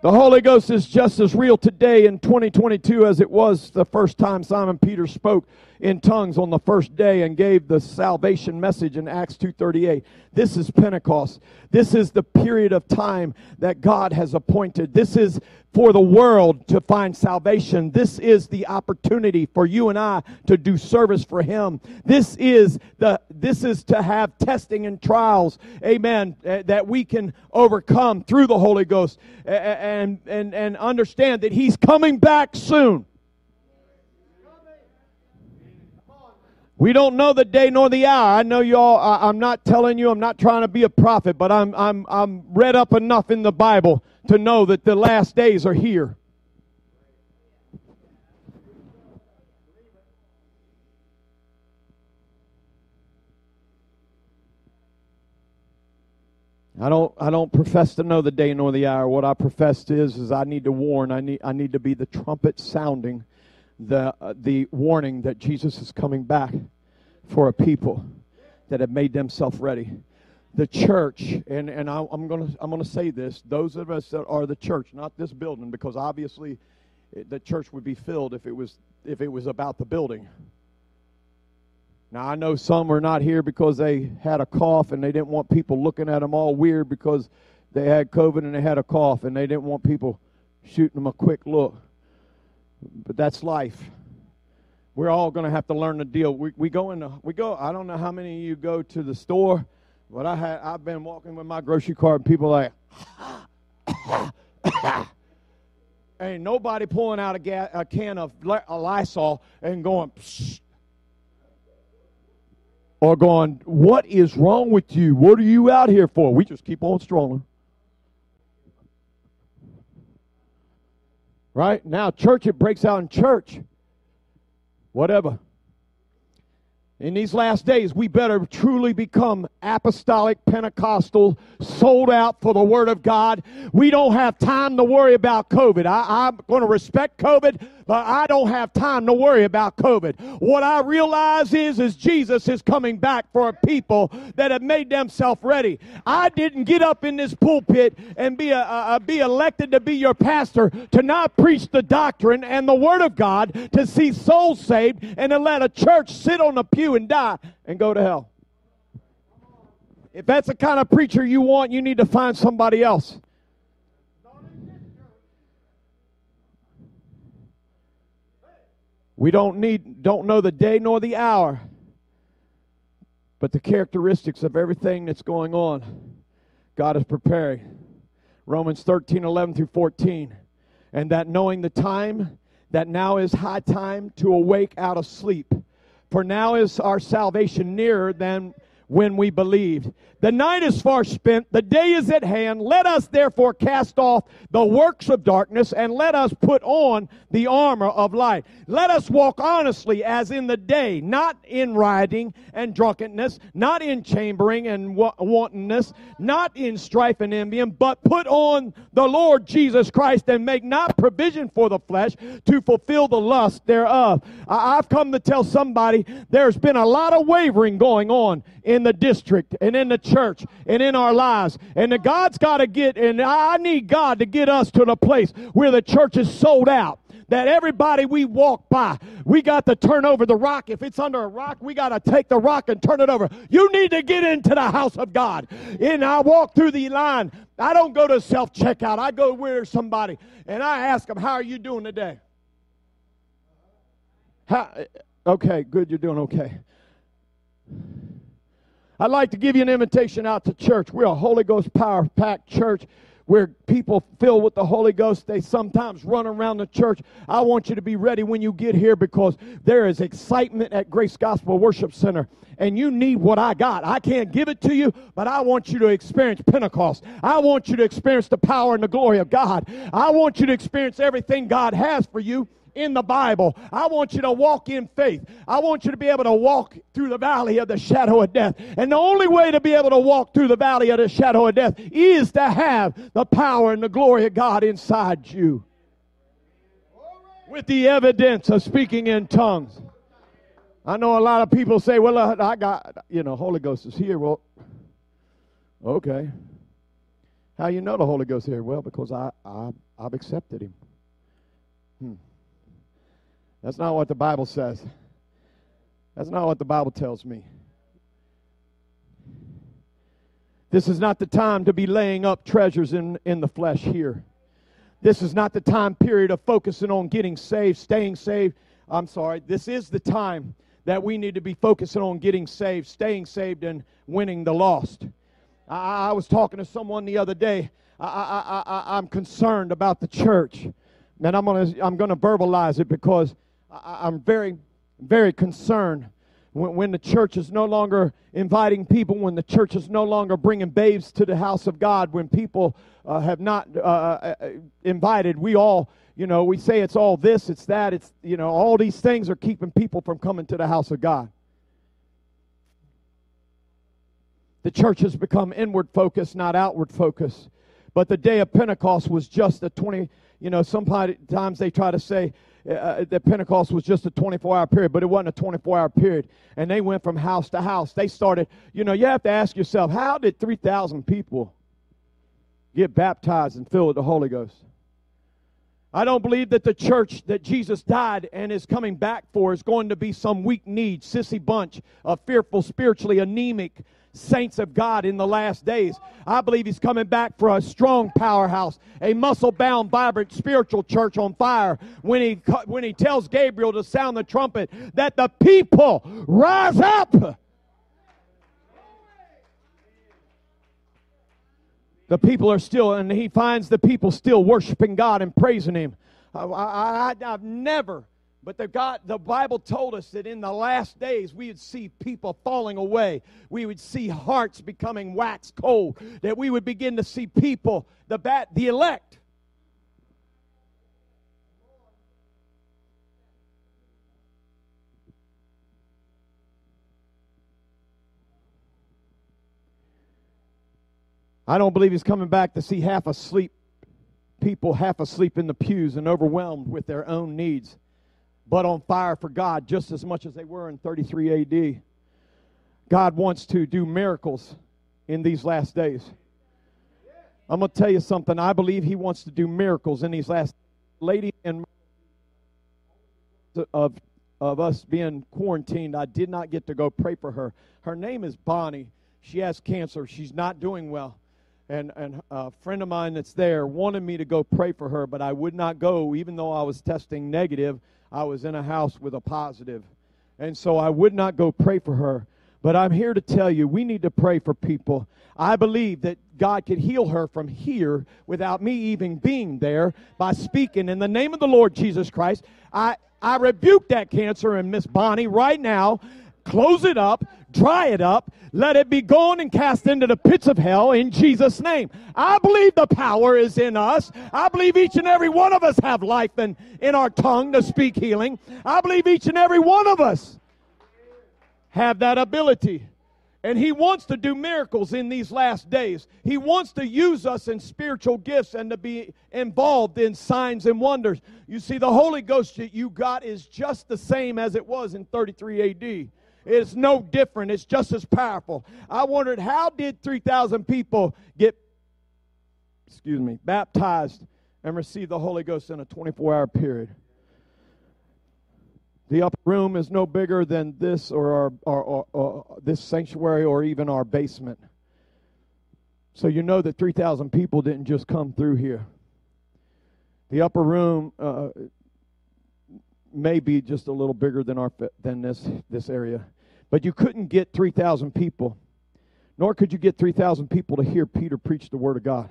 The Holy Ghost is just as real today in 2022 as it was the first time Simon Peter spoke in tongues on the first day and gave the salvation message in Acts 2:38. This is Pentecost. This is the period of time that God has appointed. This is for the world to find salvation. This is the opportunity for you and I to do service for him. This is the this is to have testing and trials, amen, eh, that we can overcome through the Holy Ghost and and and understand that he's coming back soon. We don't know the day nor the hour. I know y'all, I, am not telling you, I'm not trying to be a prophet, but I'm, I'm, I'm read up enough in the Bible to know that the last days are here. I don't I don't profess to know the day nor the hour. What I profess is is I need to warn. I need I need to be the trumpet sounding the uh, the warning that Jesus is coming back for a people that have made themselves ready the church, and, and I, am going to I'm gonna say this those of us that are the church, not this building, because obviously it, the church would be filled if it was if it was about the building. Now I know some are not here because they had a cough and they didn't want people looking at them all weird because they had COVID and they had a cough and they didn't want people shooting them a quick look. But that's life. We're all going to have to learn to deal. We, we go in. The, we go. I don't know how many of you go to the store but I had I've been walking with my grocery cart and people like ain't nobody pulling out a, ga- a can of a Lysol and going Psst. or going, "What is wrong with you? What are you out here for?" We just keep on strolling. Right? Now church it breaks out in church. Whatever. In these last days, we better truly become apostolic, Pentecostal, sold out for the Word of God. We don't have time to worry about COVID. I, am going to respect COVID, but I don't have time to worry about COVID. What I realize is, is Jesus is coming back for a people that have made themselves ready. I didn't get up in this pulpit and be a, a, be elected to be your pastor to not preach the doctrine and the Word of God to see souls saved and to let a church sit on the pew and die and go to hell. If that's the kind of preacher you want, you need to find somebody else. We don't need don't know the day nor the hour, but the characteristics of everything that's going on. God is preparing. Romans 13, 11 through 14. And that knowing the time, that now is high time to awake out of sleep for now is our salvation nearer than when we believed. The night is far spent, the day is at hand. Let us therefore cast off the works of darkness and let us put on the armor of light. Let us walk honestly as in the day, not in rioting and drunkenness, not in chambering and wantonness, not in strife and envy, but put on the Lord Jesus Christ and make not provision for the flesh to fulfill the lust thereof. I've come to tell somebody there's been a lot of wavering going on in the district and in the church and in our lives. And the God's got to get, and I need God to get us to the place where the church is sold out that everybody we walk by, we got to turn over the rock. If it's under a rock, we got to take the rock and turn it over. You need to get into the house of God. And I walk through the line. I don't go to self checkout. I go where somebody and I ask them, How are you doing today? How, okay, good, you're doing okay. I'd like to give you an invitation out to church. We're a Holy Ghost power packed church where people filled with the Holy Ghost, they sometimes run around the church. I want you to be ready when you get here because there is excitement at Grace Gospel Worship Center, and you need what I got. I can't give it to you, but I want you to experience Pentecost. I want you to experience the power and the glory of God. I want you to experience everything God has for you in the Bible. I want you to walk in faith. I want you to be able to walk through the valley of the shadow of death. And the only way to be able to walk through the valley of the shadow of death is to have the power and the glory of God inside you. With the evidence of speaking in tongues. I know a lot of people say, well, uh, I got, you know, Holy Ghost is here. Well, okay. How you know the Holy Ghost is here? Well, because I, I, I've accepted him. That's not what the Bible says. That's not what the Bible tells me. This is not the time to be laying up treasures in, in the flesh here. This is not the time period of focusing on getting saved, staying saved. I'm sorry. This is the time that we need to be focusing on getting saved, staying saved, and winning the lost. I, I was talking to someone the other day. I, I, I, I'm concerned about the church. And I'm going to I'm gonna verbalize it because I, am very, very concerned when, when, the church is no longer inviting people, when the church is no longer bringing babes to the house of God, when people uh, have not uh, uh, uh, invited. We all, you know, we say it's all this, it's that, it's, you know, all these things are keeping people from coming to the house of God. The church has become inward focused, not outward focused. But the day of Pentecost was just a 20, you know, sometimes they try to say, uh, uh, that Pentecost was just a 24 hour period, but it wasn't a 24 hour period. And they went from house to house. They started, you know, you have to ask yourself, how did 3,000 people get baptized and filled with the Holy Ghost? I don't believe that the church that Jesus died and is coming back for is going to be some weak need, sissy bunch of fearful, spiritually anemic saints of God in the last days. I believe He's coming back for a strong powerhouse, a muscle bound, vibrant spiritual church on fire when he, when he tells Gabriel to sound the trumpet that the people rise up. The people are still, and he finds the people still worshiping God and praising Him. I, I, I've never but the, God, the Bible told us that in the last days we would see people falling away. We would see hearts becoming wax cold. That we would begin to see people, the, bat, the elect, I don't believe he's coming back to see half asleep people half asleep in the pews and overwhelmed with their own needs but on fire for God just as much as they were in 33 AD. God wants to do miracles in these last days. I'm going to tell you something. I believe He wants to do miracles in these last lady and of of us being quarantined. I did not get to go pray for her. Her name is Bonnie. She has cancer. She's not doing well. And, and a friend of mine that's there wanted me to go pray for her, but I would not go, even though I was testing negative. I was in a house with a positive. And so I would not go pray for her. But I'm here to tell you, we need to pray for people. I believe that God could heal her from here without me even being there by speaking in the name of the Lord Jesus Christ. I, I rebuke that cancer in Miss Bonnie right now. Close it up, dry it up, let it be gone and cast into the pits of hell in Jesus' name. I believe the power is in us. I believe each and every one of us have life in, in our tongue to speak healing. I believe each and every one of us have that ability. And he wants to do miracles in these last days. He wants to use us in spiritual gifts and to be involved in signs and wonders. You see, the Holy Ghost that you got is just the same as it was in 33 AD. It's no different. It's just as powerful. I wondered how did 3,000 people get, excuse me, baptized and receive the Holy Ghost in a 24 hour period? The upper room is no bigger than this or our this sanctuary or even our basement. So you know that 3,000 people didn't just come through here. The upper room uh, may be just a little bigger than our than this this area, but you couldn't get 3,000 people, nor could you get 3,000 people to hear Peter preach the word of God.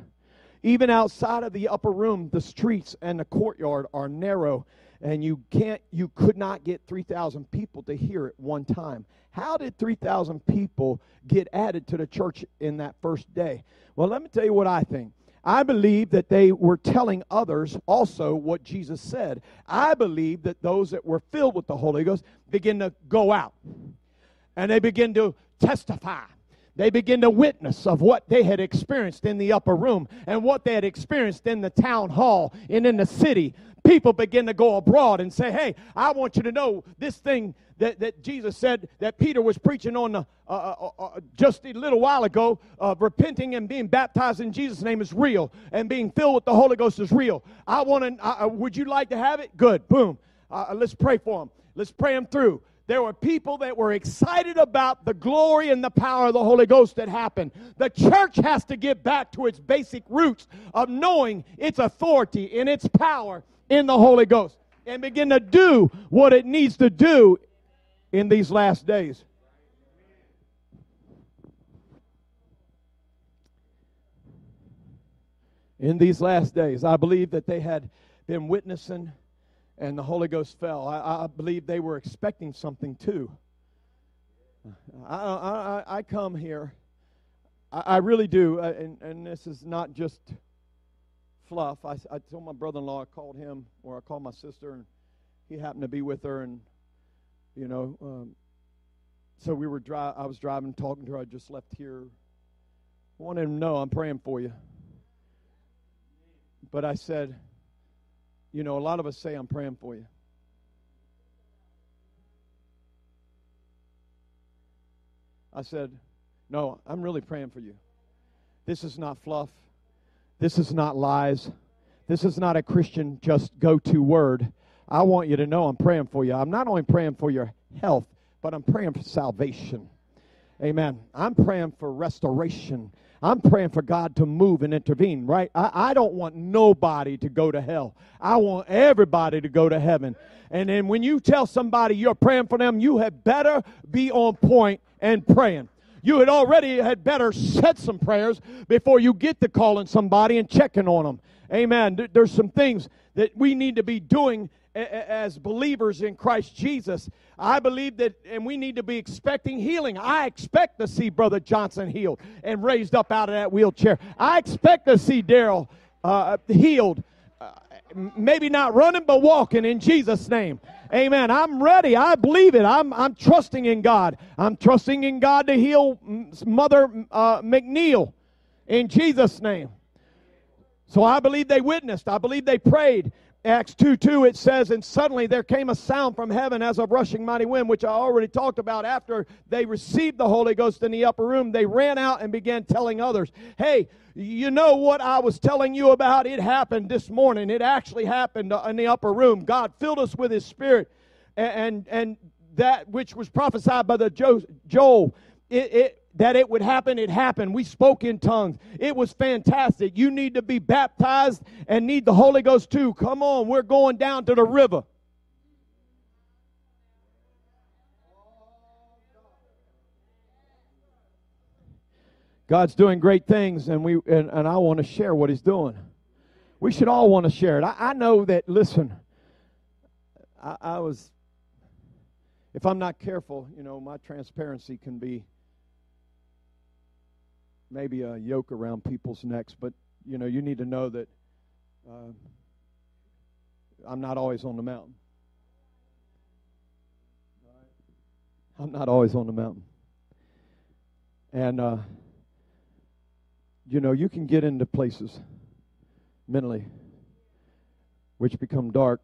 Even outside of the upper room, the streets and the courtyard are narrow and you can't you could not get 3000 people to hear it one time how did 3000 people get added to the church in that first day well let me tell you what i think I believe that they were telling others also what Jesus said. I believe that those that were filled with the Holy Ghost begin to go out and they begin to testify. They begin to witness of what they had experienced in the upper room and what they had experienced in the town hall and in the city people begin to go abroad and say, Hey, I want you to know this thing that, that Jesus said that Peter was preaching on the, uh, uh, uh, uh just a little while ago of repenting and being baptized in Jesus' name is real, and being filled with the Holy Ghost is real. I want to, uh, would you like to have it? Good. Boom. Uh, let's pray for them. Let's pray them through there were people that were excited about the glory and the power of the Holy Ghost that happened. The church has to get back to its basic roots of knowing its authority and its power in the Holy Ghost and begin to do what it needs to do in these last days. In these last days, I believe that they had been witnessing and the Holy Ghost fell. I, I believe they were expecting something too. I, I, I come here, I, I really do, uh, and, and this is not just fluff. I, I told my brother-in-law I called him, or I called my sister, and he happened to be with her, and you know, um, so we were dri- I was driving, talking to her. I just left here. I wanted him to know I'm praying for you. But I said, you know, a lot of us say I'm praying for you. I said, no, I'm really praying for you. This is not fluff. This is not lies. This is not a Christian just go to word. I want you to know I'm praying for you. I'm not only praying for your health, but I'm praying for salvation. Amen. I'm praying for restoration. I'm praying for God to move and intervene, right? I, I don't want nobody to go to hell. I want everybody to go to heaven. And then when you tell somebody you're praying for them, you had better be on point and praying you had already had better said some prayers before you get to calling somebody and checking on them. Amen. There's some things that we need to be doing as believers in Christ Jesus. I believe that, and we need to be expecting healing. I expect to see Brother Johnson healed and raised up out of that wheelchair. I expect to see Daryl uh, healed maybe not running, but walking in Jesus' name. Amen. I'm ready. I believe it. I'm, I'm trusting in God. I'm trusting in God to heal Mother uh, McNeil. In Jesus' name. So I believe they witnessed. I believe they prayed. Acts 2 2, it says, And suddenly there came a sound from heaven as of rushing mighty wind, which I already talked about. After they received the Holy Ghost in the upper room, they ran out and began telling others, Hey, you know what I was telling you about? It happened this morning. It actually happened uh, in the upper room. God filled us with His Spirit, and, and, and that which was prophesied by the Joel, it, it that it would happen, it happened. We spoke in tongues. It was fantastic. You need to be baptized and need the Holy Ghost too. Come on, we're going down to the river. God's doing great things, and we and, and I want to share what He's doing. We should all want to share it. I, I know that. Listen, I, I was. If I'm not careful, you know, my transparency can be maybe a yoke around people's necks, but you know, you need to know that uh, I'm not always on the mountain. I'm not always on the mountain. And, uh, you know, you can get into places mentally which become dark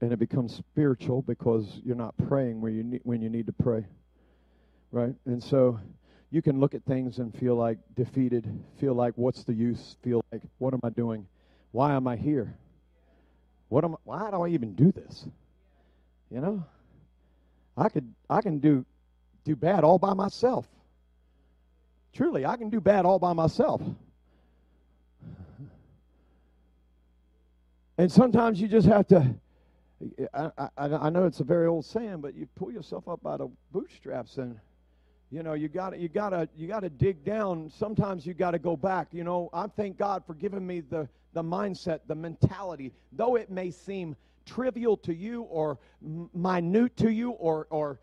and it becomes spiritual because you're not praying where you need, when you need to pray. Right? And so you can look at things and feel like defeated, feel like what's the use, feel like what am I doing? Why am I here? What am I, why do I even do this? You know? I could I can do do bad all by myself. Truly, I can do bad all by myself. And sometimes you just have to I, I, I know it's a very old saying, but you pull yourself up by the bootstraps and you know you got you got to you got to dig down. Sometimes you got to go back. You know i thank god for giving me the the mindset the mentality. Though it may seem trivial to you or minute to you or or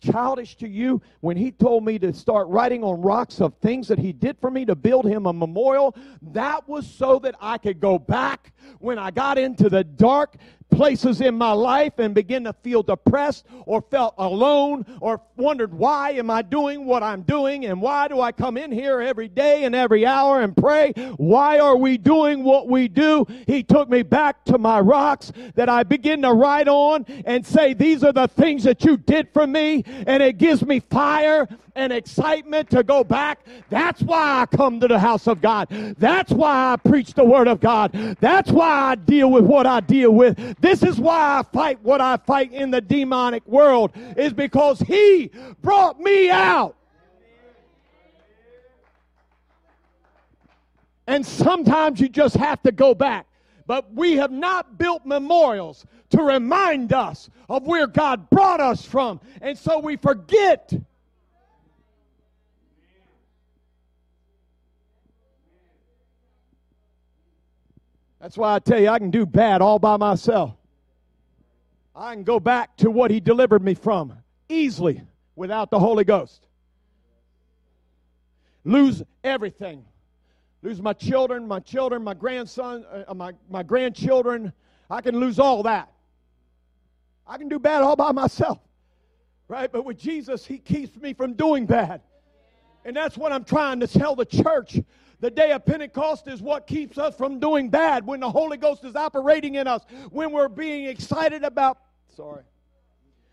childish to you when he told me to start writing on rocks of things that he did for me to build him a memorial that was so that i could go back when i got into the dark places in my life and begin to feel depressed or felt alone or wondered why am I doing what I'm doing and why do I come in here every day and every hour and pray? Why are we doing what we do? He took me back to my rocks that I begin to write on and say, these are the things that you did for me and it gives me fire and excitement to go back. That's why I come to the house of God. That's why I preach the word of God. That's why I deal with what I deal with. This is why I fight what I fight in the demonic world is because he brought me out. And sometimes you just have to go back. But we have not built memorials to remind us of where God brought us from. And so we forget That's why I tell you, I can do bad all by myself. I can go back to what He delivered me from easily without the Holy Ghost. Lose everything. Lose my children, my children, my grandson, uh, my, my grandchildren. I can lose all that. I can do bad all by myself. Right? But with Jesus, He keeps me from doing bad. And that's what I'm trying to tell the church. The day of Pentecost is what keeps us from doing bad when the Holy Ghost is operating in us, when we're being excited about, sorry,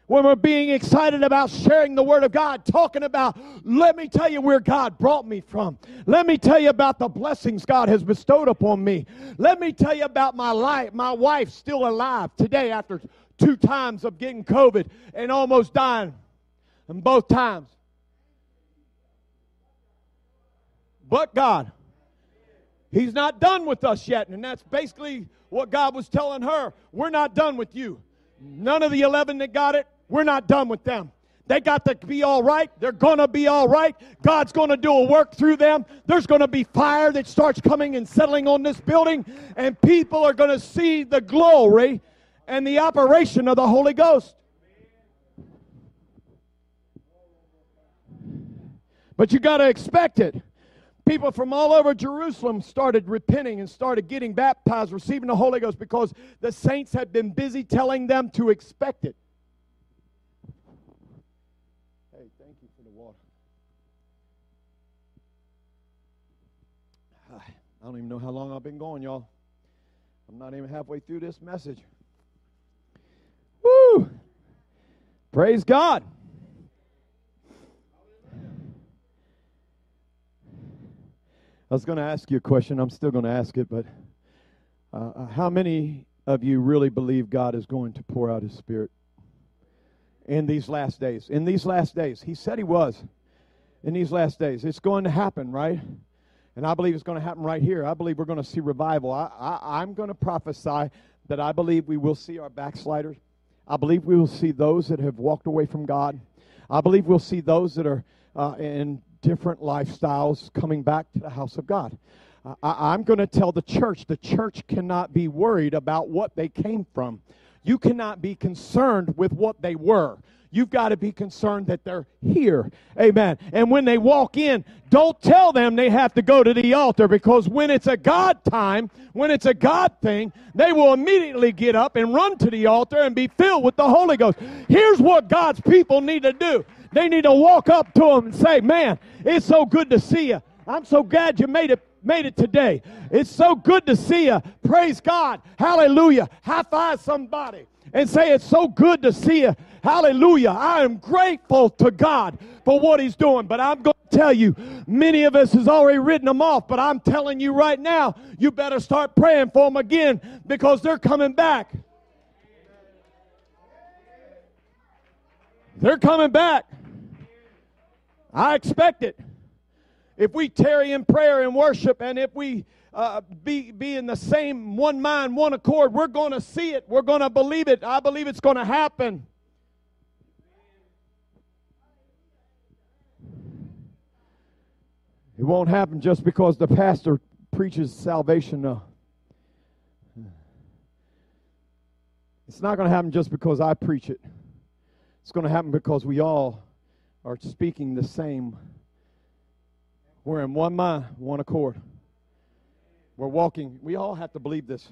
when we're being excited about sharing the Word of God, talking about, let me tell you where God brought me from. Let me tell you about the blessings God has bestowed upon me. Let me tell you about my life, my wife still alive today after two times of getting COVID and almost dying. And both times. But God. He's not done with us yet. And that's basically what God was telling her. We're not done with you. None of the 11 that got it, we're not done with them. They got to be all right. They're going to be all right. God's going to do a work through them. There's going to be fire that starts coming and settling on this building, and people are going to see the glory and the operation of the Holy Ghost. But you got to expect it people from all over Jerusalem started repenting and started getting baptized, receiving the Holy Ghost because the saints had been busy telling them to expect it. Hey, thank you for the water. I don't even know how long I've been going, y'all. I'm not even halfway through this message. Woo! Praise God. I was going to ask you a question. I'm still going to ask it, but uh, uh, how many of you really believe God is going to pour out His Spirit in these last days? In these last days. He said He was. In these last days. It's going to happen, right? And I believe it's going to happen right here. I believe we're going to see revival. I, I, I'm going to prophesy that I believe we will see our backsliders. I believe we will see those that have walked away from God. I believe we'll see those that are uh, in different lifestyles coming back to the house of God. Uh, I, I'm going to tell the church the church cannot be worried about what they came from. You cannot be concerned with what they were. You've got to be concerned that they're here. Amen. And when they walk in, don't tell them they have to go to the altar because when it's a God time, when it's a God thing, they will immediately get up and run to the altar and be filled with the Holy Ghost. Here's what God's people need to do they need to walk up to them and say, Man, it's so good to see you. I'm so glad you made it made it today. It's so good to see you. Praise God. Hallelujah. High five somebody and say, It's so good to see you. Hallelujah. I am grateful to God for what He's doing. But I'm going to tell you, many of us has already written them off. But I'm telling you right now, you better start praying for them again because they're coming back. They're coming back. I expect it. If we tarry in prayer and worship, and if we uh, be, be in the same one mind, one accord, we're going to see it. We're going to believe it. I believe it's going to happen. It won't happen just because the pastor preaches salvation. No. It's not going to happen just because I preach it. It's going to happen because we all are speaking the same. We're in one mind, one accord. We're walking. We all have to believe this.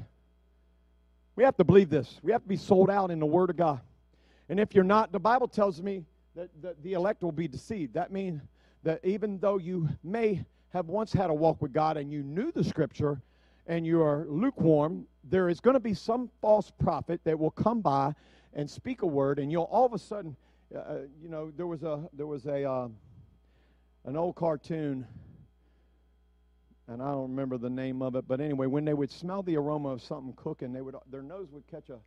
We have to believe this. We have to be sold out in the Word of God. And if you're not, the Bible tells me that the, the elect will be deceived. That means that even though you may have once had a walk with God and you knew the Scripture and you are lukewarm, there is going to be some false prophet that will come by and speak a word, and you'll all of a sudden, uh, uh you know, there was a there was a uh, an old cartoon and I don't remember the name of it, but anyway, when they would smell the aroma of something cooking, they would their nose would catch a,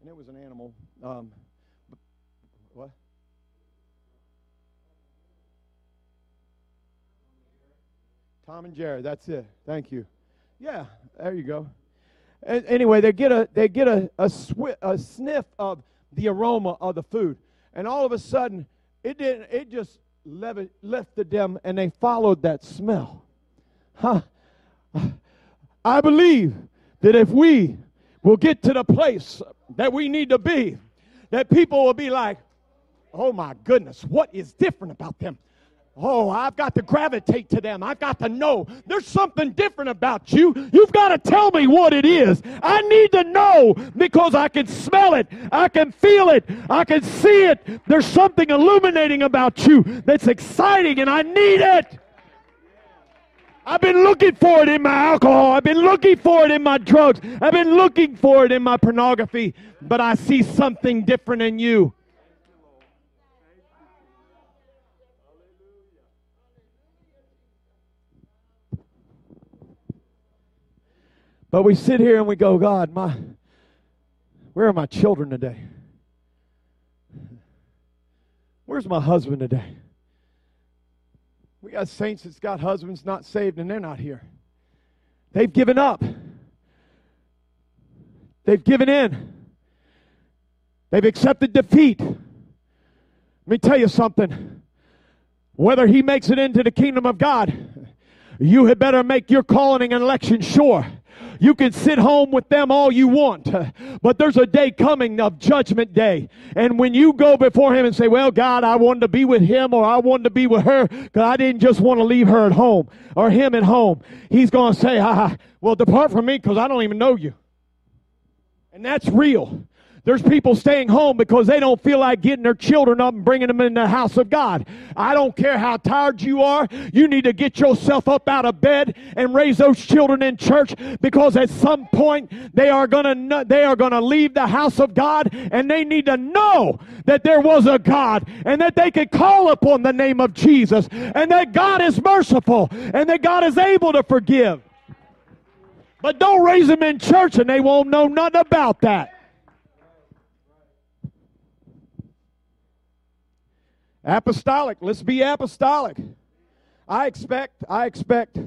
and it was an animal. Um, what? Tom and Jerry. That's it. Thank you. Yeah, there you go. Anyway, they get a they get a a, swi- a sniff of the aroma of the food, and all of a sudden, it didn't. It just lifted them, and they followed that smell. Huh. I believe that if we will get to the place that we need to be, that people will be like, oh my goodness, what is different about them? Oh, I've got to gravitate to them. I've got to know there's something different about you. You've got to tell me what it is. I need to know because I can smell it. I can feel it. I can see it. There's something illuminating about you that's exciting and I need it. I've been looking for it in my alcohol. I've been looking for it in my drugs. I've been looking for it in my pornography. But I see something different in you. But we sit here and we go, God, my where are my children today? Where's my husband today? We got saints that's got husbands not saved and they're not here. They've given up. They've given in. They've accepted defeat. Let me tell you something. Whether he makes it into the kingdom of God, you had better make your calling and election sure. You can sit home with them all you want, but there's a day coming of judgment day. And when you go before Him and say, Well, God, I wanted to be with Him or I wanted to be with her because I didn't just want to leave her at home or Him at home, He's going to say, ah, Well, depart from me because I don't even know you. And that's real. There's people staying home because they don't feel like getting their children up and bringing them in the house of God. I don't care how tired you are. You need to get yourself up out of bed and raise those children in church because at some point they are going to they are going to leave the house of God and they need to know that there was a God and that they can call upon the name of Jesus and that God is merciful and that God is able to forgive. But don't raise them in church and they won't know nothing about that. Apostolic. Let's be apostolic. I expect, I expect.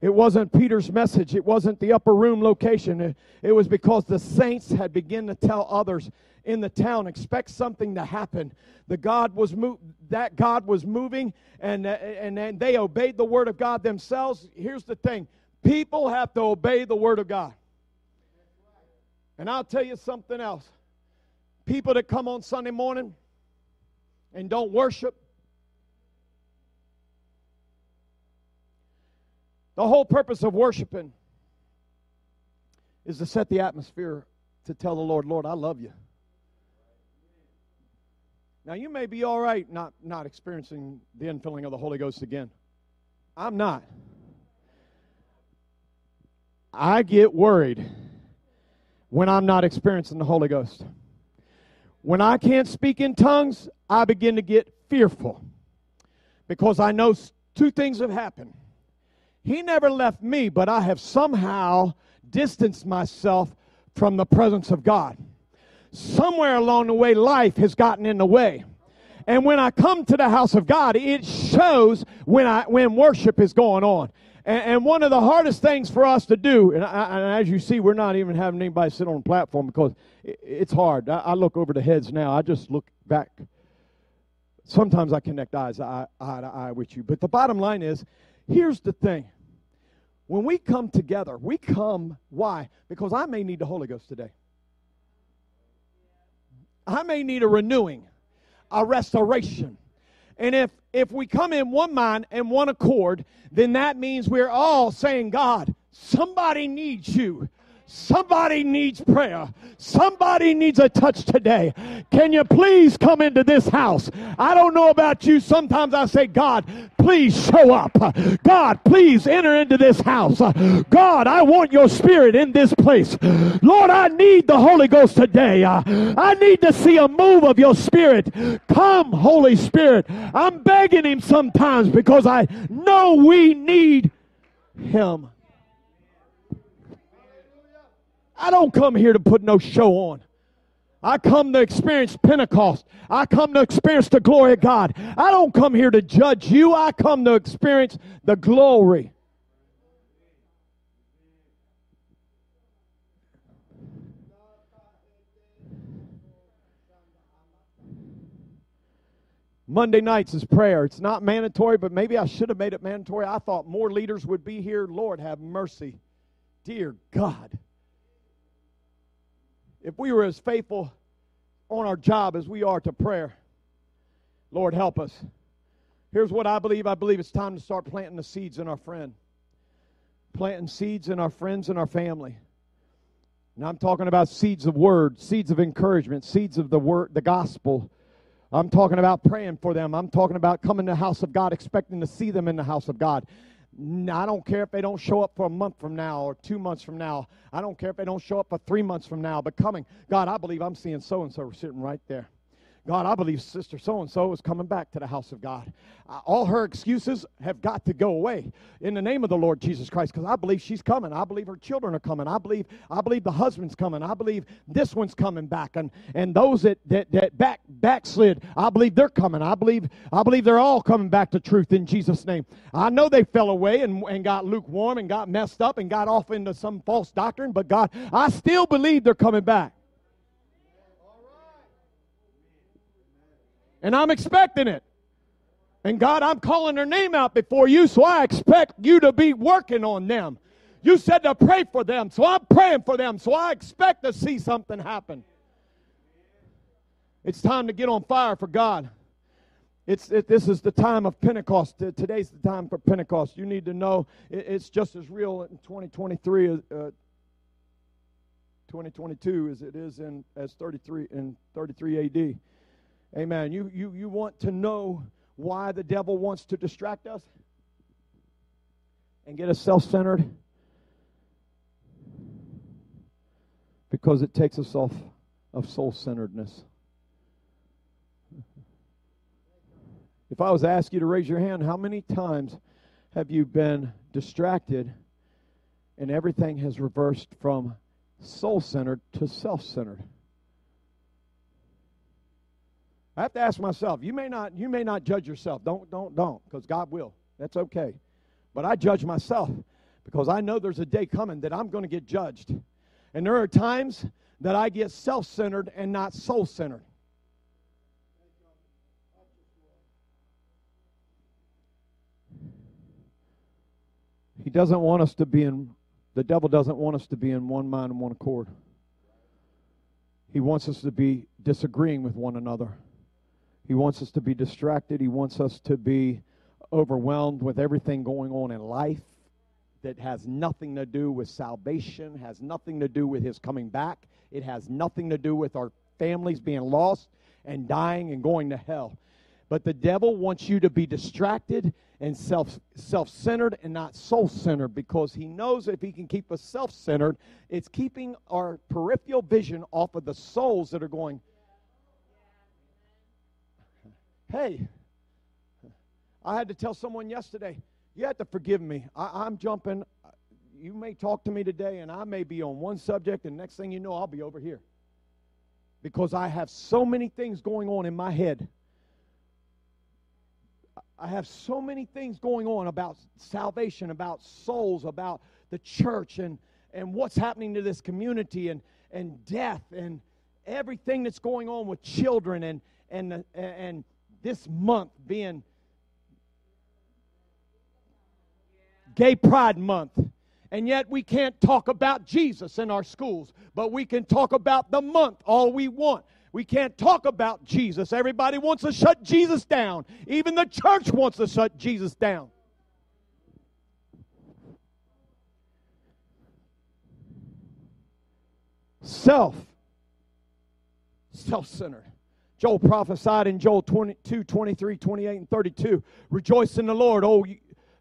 It wasn't Peter's message. It wasn't the upper room location. It, it was because the saints had begun to tell others in the town, expect something to happen. The God was mo- that God was moving, and, and and they obeyed the word of God themselves. Here's the thing: people have to obey the word of God. And I'll tell you something else: people that come on Sunday morning and don't worship. The whole purpose of worshiping is to set the atmosphere to tell the Lord, Lord, I love you. Now, you may be all right not, not experiencing the infilling of the Holy Ghost again. I'm not. I get worried when I'm not experiencing the Holy Ghost. When I can't speak in tongues, I begin to get fearful because I know two things have happened. He never left me, but I have somehow distanced myself from the presence of God. Somewhere along the way, life has gotten in the way. And when I come to the house of God, it shows when I when worship is going on. And, and one of the hardest things for us to do, and, I, and, as you see, we're not even having anybody sit on the platform because it, it's hard. I, I, look over the heads now. I just look back. Sometimes I connect eyes eye, eye to eye with you. But the bottom line is, here's the thing. When we come together, we come, why? Because I may need the Holy Ghost today. I may need a renewing, a restoration. And if if we come in one mind and one accord, then that means we're all saying, God, somebody needs you. Somebody needs prayer. Somebody needs a touch today. Can you please come into this house? I don't know about you. Sometimes I say, God, please show up. God, please enter into this house. God, I want your spirit in this place. Lord, I need the Holy Ghost today. I need to see a move of your spirit. Come, Holy Spirit. I'm begging him sometimes because I know we need him. I don't come here to put no show on. I come to experience Pentecost. I come to experience the glory of God. I don't come here to judge you. I come to experience the glory. Monday nights is prayer. It's not mandatory, but maybe I should have made it mandatory. I thought more leaders would be here. Lord, have mercy. Dear God if we were as faithful on our job as we are to prayer, Lord, help us. Here's what I believe I believe it's time to start planting the seeds in our friend, planting seeds in our friends and our family. And I'm talking about seeds of word, seeds of encouragement, seeds of the word, the gospel. I'm talking about praying for them. I'm talking about coming to the house of God, expecting to see them in the house of God. I don't care if they don't show up for a month from now or two months from now. I don't care if they don't show up for three months from now. But coming, God, I believe I'm seeing so and so sitting right there. God, I believe Sister so and so is coming back to the house of God. All her excuses have got to go away in the name of the Lord Jesus Christ because I believe she's coming. I believe her children are coming. I believe I believe the husband's coming. I believe this one's coming back and and those that that, that back backslid, I believe they're coming. I believe I believe they're all coming back to truth in Jesus name. I know they fell away and, and got lukewarm and got messed up and got off into some false doctrine, but God, I still believe they're coming back. And I'm expecting it. And God, I'm calling their name out before you, so I expect you to be working on them. You said to pray for them, so I'm praying for them, so I expect to see something happen. It's time to get on fire for God. It's, it, this is the time of Pentecost. Today's the time for Pentecost. You need to know it, it's just as real in 2023 as, uh, 2022 as it is in as 33 in 33 AD. Amen. You you you want to know why the devil wants to distract us and get us self-centered? Because it takes us off of soul-centeredness. If I was to ask you to raise your hand, how many times have you been distracted and everything has reversed from soul centered to self centered? I have to ask myself, you may not you may not judge yourself. Don't don't don't because God will. That's okay. But I judge myself because I know there's a day coming that I'm going to get judged. And there are times that I get self-centered and not soul-centered. He doesn't want us to be in, the devil doesn't want us to be in one mind and one accord. He wants us to be disagreeing with one another. He wants us to be distracted. He wants us to be overwhelmed with everything going on in life that has nothing to do with salvation, has nothing to do with his coming back. It has nothing to do with our families being lost and dying and going to hell. But the devil wants you to be distracted and self self centered and not soul centered because he knows if he can keep us self centered, it's keeping our peripheral vision off of the souls that are going. Hey, I had to tell someone yesterday, you have to forgive me. I, I'm jumping. You may talk to me today, and I may be on one subject, and next thing you know, I'll be over here. Because I have so many things going on in my head I have so many things going on about salvation, about souls, about the church, and, and what's happening to this community, and, and death, and everything that's going on with children, and, and, and this month being Gay Pride Month. And yet we can't talk about Jesus in our schools, but we can talk about the month all we want. We can't talk about Jesus. Everybody wants to shut Jesus down. Even the church wants to shut Jesus down. Self. Self centered. Joel prophesied in Joel 22, 23, 28, and 32. Rejoice in the Lord, O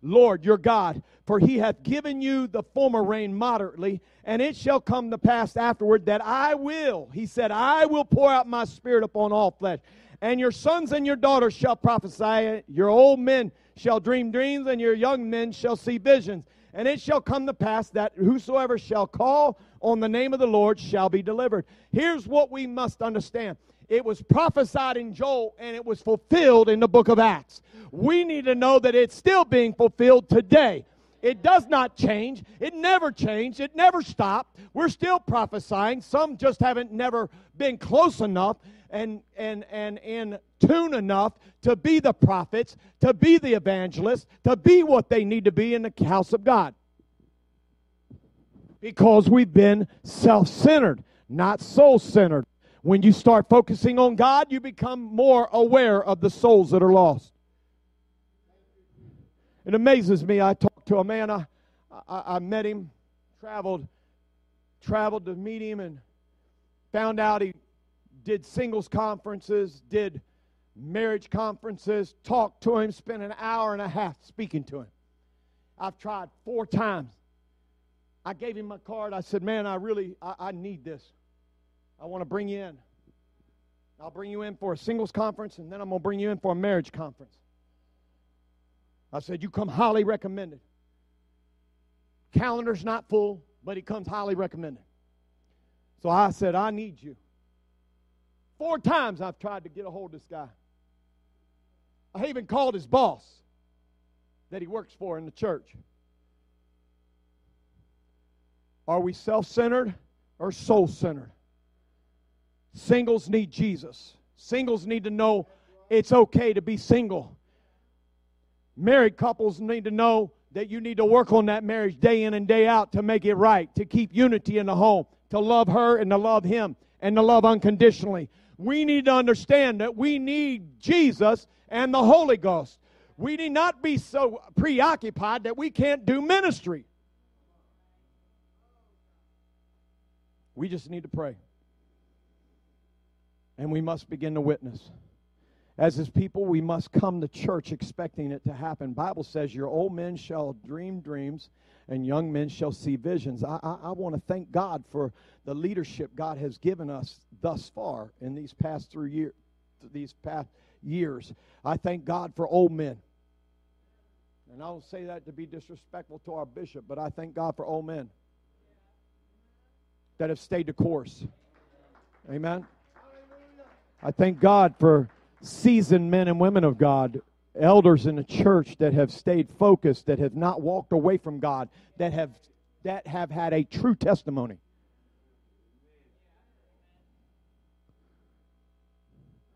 Lord your God, for he hath given you the former rain moderately, and it shall come to pass afterward that I will, he said, I will pour out my spirit upon all flesh. And your sons and your daughters shall prophesy, your old men shall dream dreams, and your young men shall see visions. And it shall come to pass that whosoever shall call on the name of the Lord shall be delivered. Here's what we must understand it was prophesied in Joel and it was fulfilled in the book of Acts. We need to know that it's still being fulfilled today. It does not change. It never changed. It never stopped. We're still prophesying. Some just haven't never been close enough and and and in tune enough to be the prophets, to be the evangelists, to be what they need to be in the house of God. Because we've been self-centered, not soul-centered. When you start focusing on God, you become more aware of the souls that are lost. It amazes me. I talked to a man, I, I, I met him, traveled, traveled to meet him, and found out he did singles conferences, did marriage conferences, talked to him, spent an hour and a half speaking to him. I've tried four times. I gave him my card. I said, Man, I really I, I need this. I want to bring you in. I'll bring you in for a singles conference, and then I'm going to bring you in for a marriage conference. I said, You come highly recommended. Calendar's not full, but he comes highly recommended. So I said, I need you. Four times I've tried to get a hold of this guy. I even called his boss that he works for in the church. Are we self centered or soul centered? Singles need Jesus. Singles need to know it's okay to be single. Married couples need to know that you need to work on that marriage day in and day out to make it right, to keep unity in the home, to love her and to love him, and to love unconditionally. We need to understand that we need Jesus and the Holy Ghost. We need not be so preoccupied that we can't do ministry. We just need to pray. And we must begin to witness. As his people, we must come to church expecting it to happen. Bible says, Your old men shall dream dreams, and young men shall see visions. I, I, I want to thank God for the leadership God has given us thus far in these past three years. These past years, I thank God for old men. And I don't say that to be disrespectful to our bishop, but I thank God for old men that have stayed the course. Amen. I thank God for seasoned men and women of God, elders in the church that have stayed focused, that have not walked away from God, that have that have had a true testimony.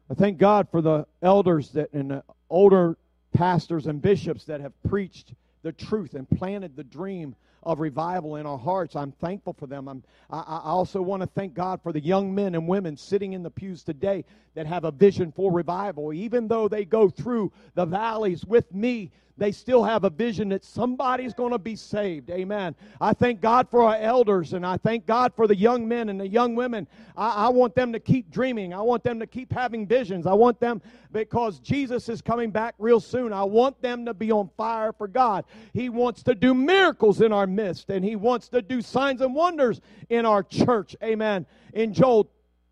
I thank God for the elders that and the older pastors and bishops that have preached the truth and planted the dream of revival in our hearts. I'm thankful for them. I'm, I, I also want to thank God for the young men and women sitting in the pews today that have a vision for revival. Even though they go through the valleys with me, they still have a vision that somebody's going to be saved. Amen. I thank God for our elders and I thank God for the young men and the young women. I, I, want them to keep dreaming. I want them to keep having visions. I want them, because Jesus is coming back real soon, I want them to be on fire for God. He wants to do miracles in our midst and He wants to do signs and wonders in our church. Amen. In Joel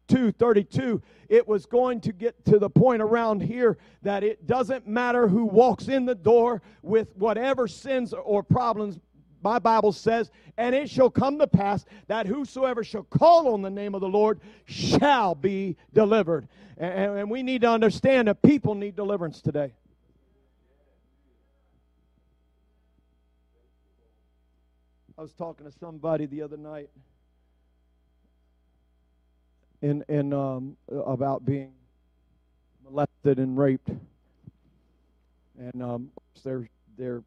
2:32 it was going to get to the point around here that it doesn't matter who walks in the door with whatever sins or problems my Bible says, and it shall come to pass that whosoever shall call on the name of the Lord shall be delivered. And, and, we need to understand that people need deliverance today. I was talking to somebody the other night in in um, about being molested and raped, and um, they're they're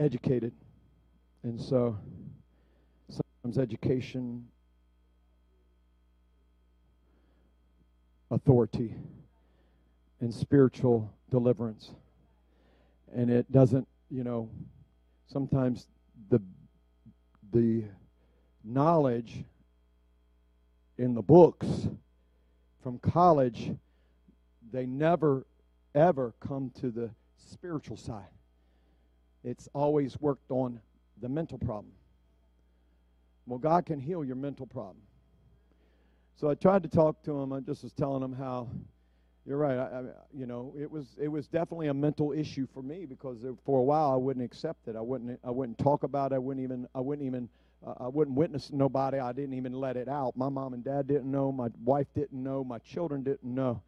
educated, and so sometimes education authority and spiritual deliverance. And it doesn't you know sometimes the the knowledge in the books from college, they never, ever come to the spiritual side. It's always worked on the mental problem. Well, God can heal your mental problem. So I tried to talk to him. I just was telling him how you're right. I, I, you know, it was it was definitely a mental issue for me because for a while I wouldn't accept it. I wouldn't I wouldn't talk about it. I wouldn't even I wouldn't even uh, I wouldn't witness nobody. I didn't even let it out. My mom and dad didn't know. My wife didn't know. My children didn't know.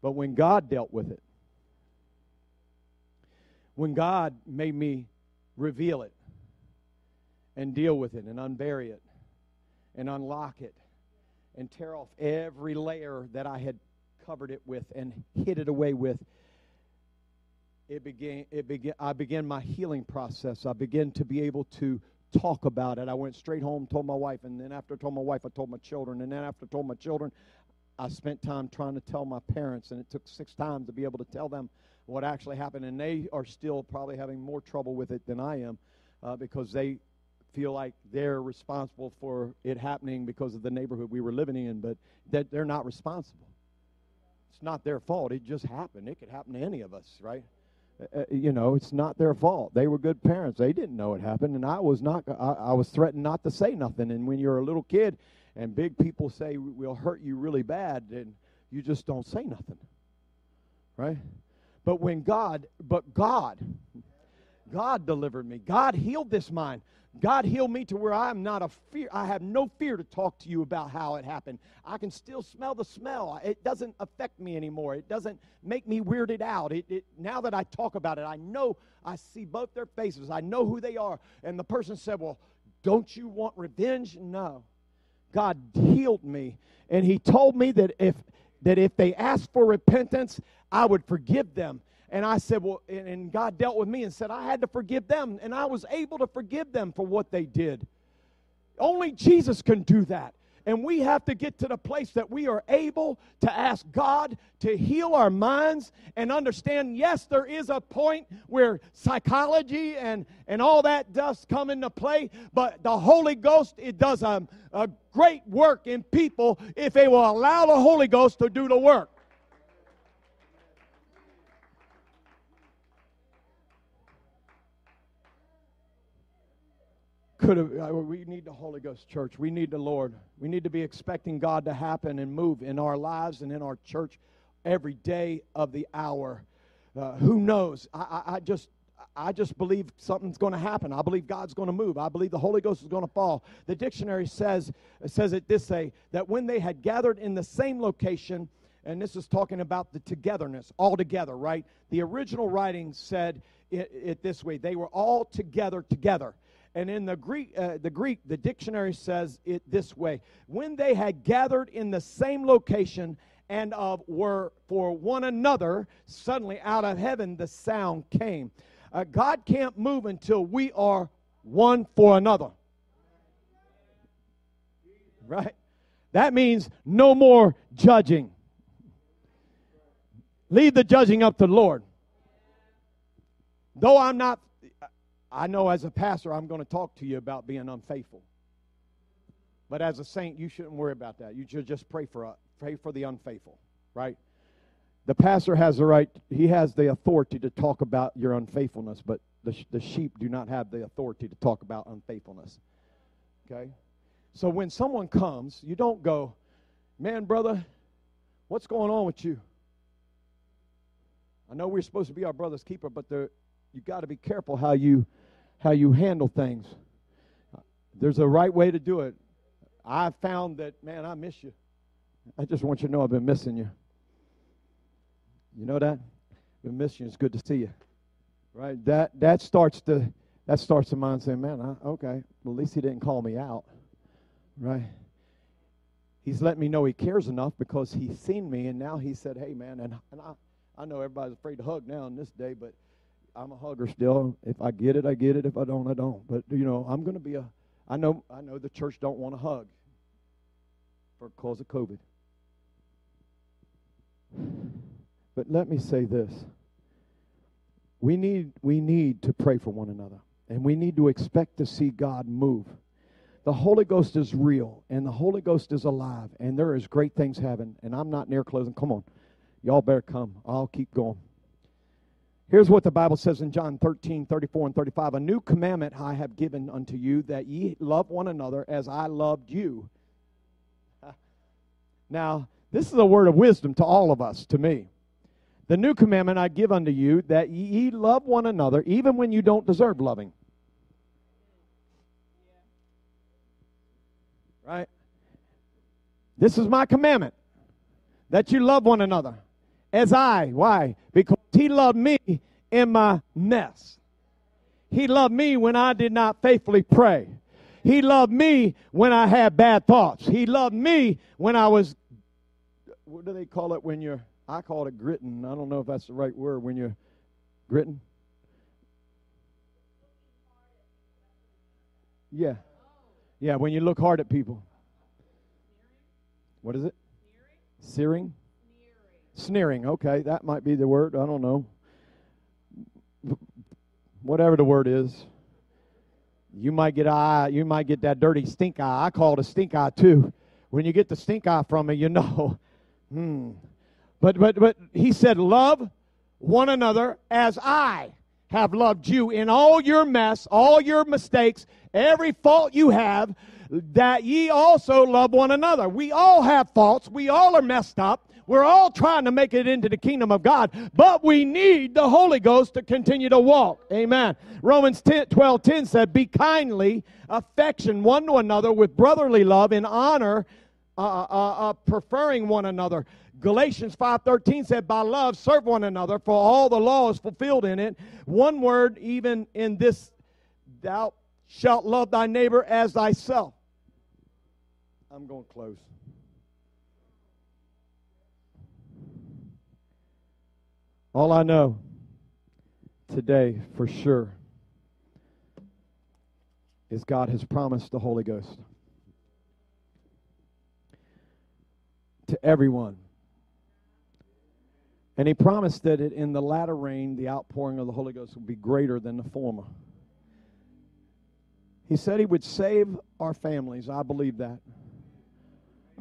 But when God dealt with it, when God made me reveal it and deal with it and unbury it and unlock it and tear off every layer that I had covered it with and hid it away with, it began, it began, I began my healing process. I began to be able to talk about it. I went straight home, told my wife, and then after I told my wife, I told my children, and then after I told my children, I spent time trying to tell my parents, and it took six times to be able to tell them what actually happened, and they are still probably having more trouble with it than I am uh, because they feel like they're responsible for it happening because of the neighborhood we were living in, but that they're not responsible. It's not their fault. It just happened. It could happen to any of us, right? Uh, uh, you know, it's not their fault. They were good parents. They didn't know it happened, and I was not. I, I was threatened not to say nothing. And when you're a little kid, and big people say we'll hurt you really bad, then you just don't say nothing, right? But when God, but God, God delivered me. God healed this mind. God healed me to where I'm not a fear. I have no fear to talk to you about how it happened. I can still smell the smell. It doesn't affect me anymore. It doesn't make me weirded out. It, it, now that I talk about it, I know I see both their faces. I know who they are. And the person said, Well, don't you want revenge? No. God healed me. And He told me that if that if they asked for repentance, I would forgive them. And I said, Well, and God dealt with me and said, I had to forgive them. And I was able to forgive them for what they did. Only Jesus can do that. And we have to get to the place that we are able to ask God to heal our minds and understand yes, there is a point where psychology and, and all that does come into play, but the Holy Ghost, it does a, a great work in people if they will allow the Holy Ghost to do the work. Could have we need the holy ghost church we need the lord we need to be expecting god to happen and move in our lives and in our church every day of the hour uh, who knows I, I, I just I just believe something's going to happen. I believe God's going to move. I believe the Holy Ghost is going to fall. The dictionary says says it this way that when they had gathered in the same location, and this is talking about the togetherness, all together, right? The original writing said it, it this way: they were all together together. And in the Greek, uh, the Greek, the dictionary says it this way: when they had gathered in the same location and of were for one another, suddenly out of heaven the sound came. Uh, God can't move until we are one for another. Right? That means no more judging. Leave the judging up to the Lord. Though I'm not I know as a pastor, I'm going to talk to you about being unfaithful. But as a saint, you shouldn't worry about that. You should just pray for, uh, pray for the unfaithful, right? The pastor has the right, he has the authority to talk about your unfaithfulness, but the, the sheep do not have the authority to talk about unfaithfulness. Okay? So when someone comes, you don't go, man, brother, what's going on with you? I know we're supposed to be our brother's keeper, but you've got to be careful how you how you handle things. There's a right way to do it. I found that, man, I miss you. I just want you to know I've been missing you. You know that? Been missing you. It's good to see you. Right? That that starts to that starts the mind saying, man, I, okay, well, at least he didn't call me out. Right? He's letting me know he cares enough because he's seen me, and now he said, hey, man, and, and I, I know everybody's afraid to hug now in this day, but I'm a hugger still. If I get it, I get it. If I don't, I don't. But you know, I'm going to be a. I know. I know the church don't want to hug for cause of COVID. But let me say this. We need we need to pray for one another, and we need to expect to see God move. The Holy Ghost is real, and the Holy Ghost is alive, and there is great things happening. And I'm not near closing. Come on, y'all better come. I'll keep going. Here's what the Bible says in John 13, 34, and 35. A new commandment I have given unto you, that ye love one another as I loved you. Now, this is a word of wisdom to all of us, to me. The new commandment I give unto you, that ye love one another, even when you don't deserve loving. Right? This is my commandment, that you love one another as I. Why? Because he loved me in my mess. He loved me when I did not faithfully pray. He loved me when I had bad thoughts. He loved me when I was, what do they call it when you're, I call it gritting. I don't know if that's the right word when you're gritting. Yeah. Yeah, when you look hard at people. What is it? Searing? Sneering. Okay, that might be the word. I don't know. Whatever the word is. You might get eye, you might get that dirty stink eye. I call it a stink eye too. When you get the stink eye from me, you know. Hmm. But but but he said, Love one another as I have loved you in all your mess, all your mistakes, every fault you have, that ye also love one another. We all have faults. We all are messed up. We're all trying to make it into the kingdom of God, but we need the Holy Ghost to continue to walk. Amen. Romans 10, 12 10 said, Be kindly, affection one to another with brotherly love in honor, uh, uh, uh, uh preferring one another. Galatians 5:13 said by love serve one another for all the law is fulfilled in it. One word even in this thou shalt love thy neighbor as thyself. I'm going close. All I know today for sure is God has promised the Holy Ghost. to everyone. And he promised that in the latter rain, the outpouring of the Holy Ghost would be greater than the former. He said he would save our families. I believe that.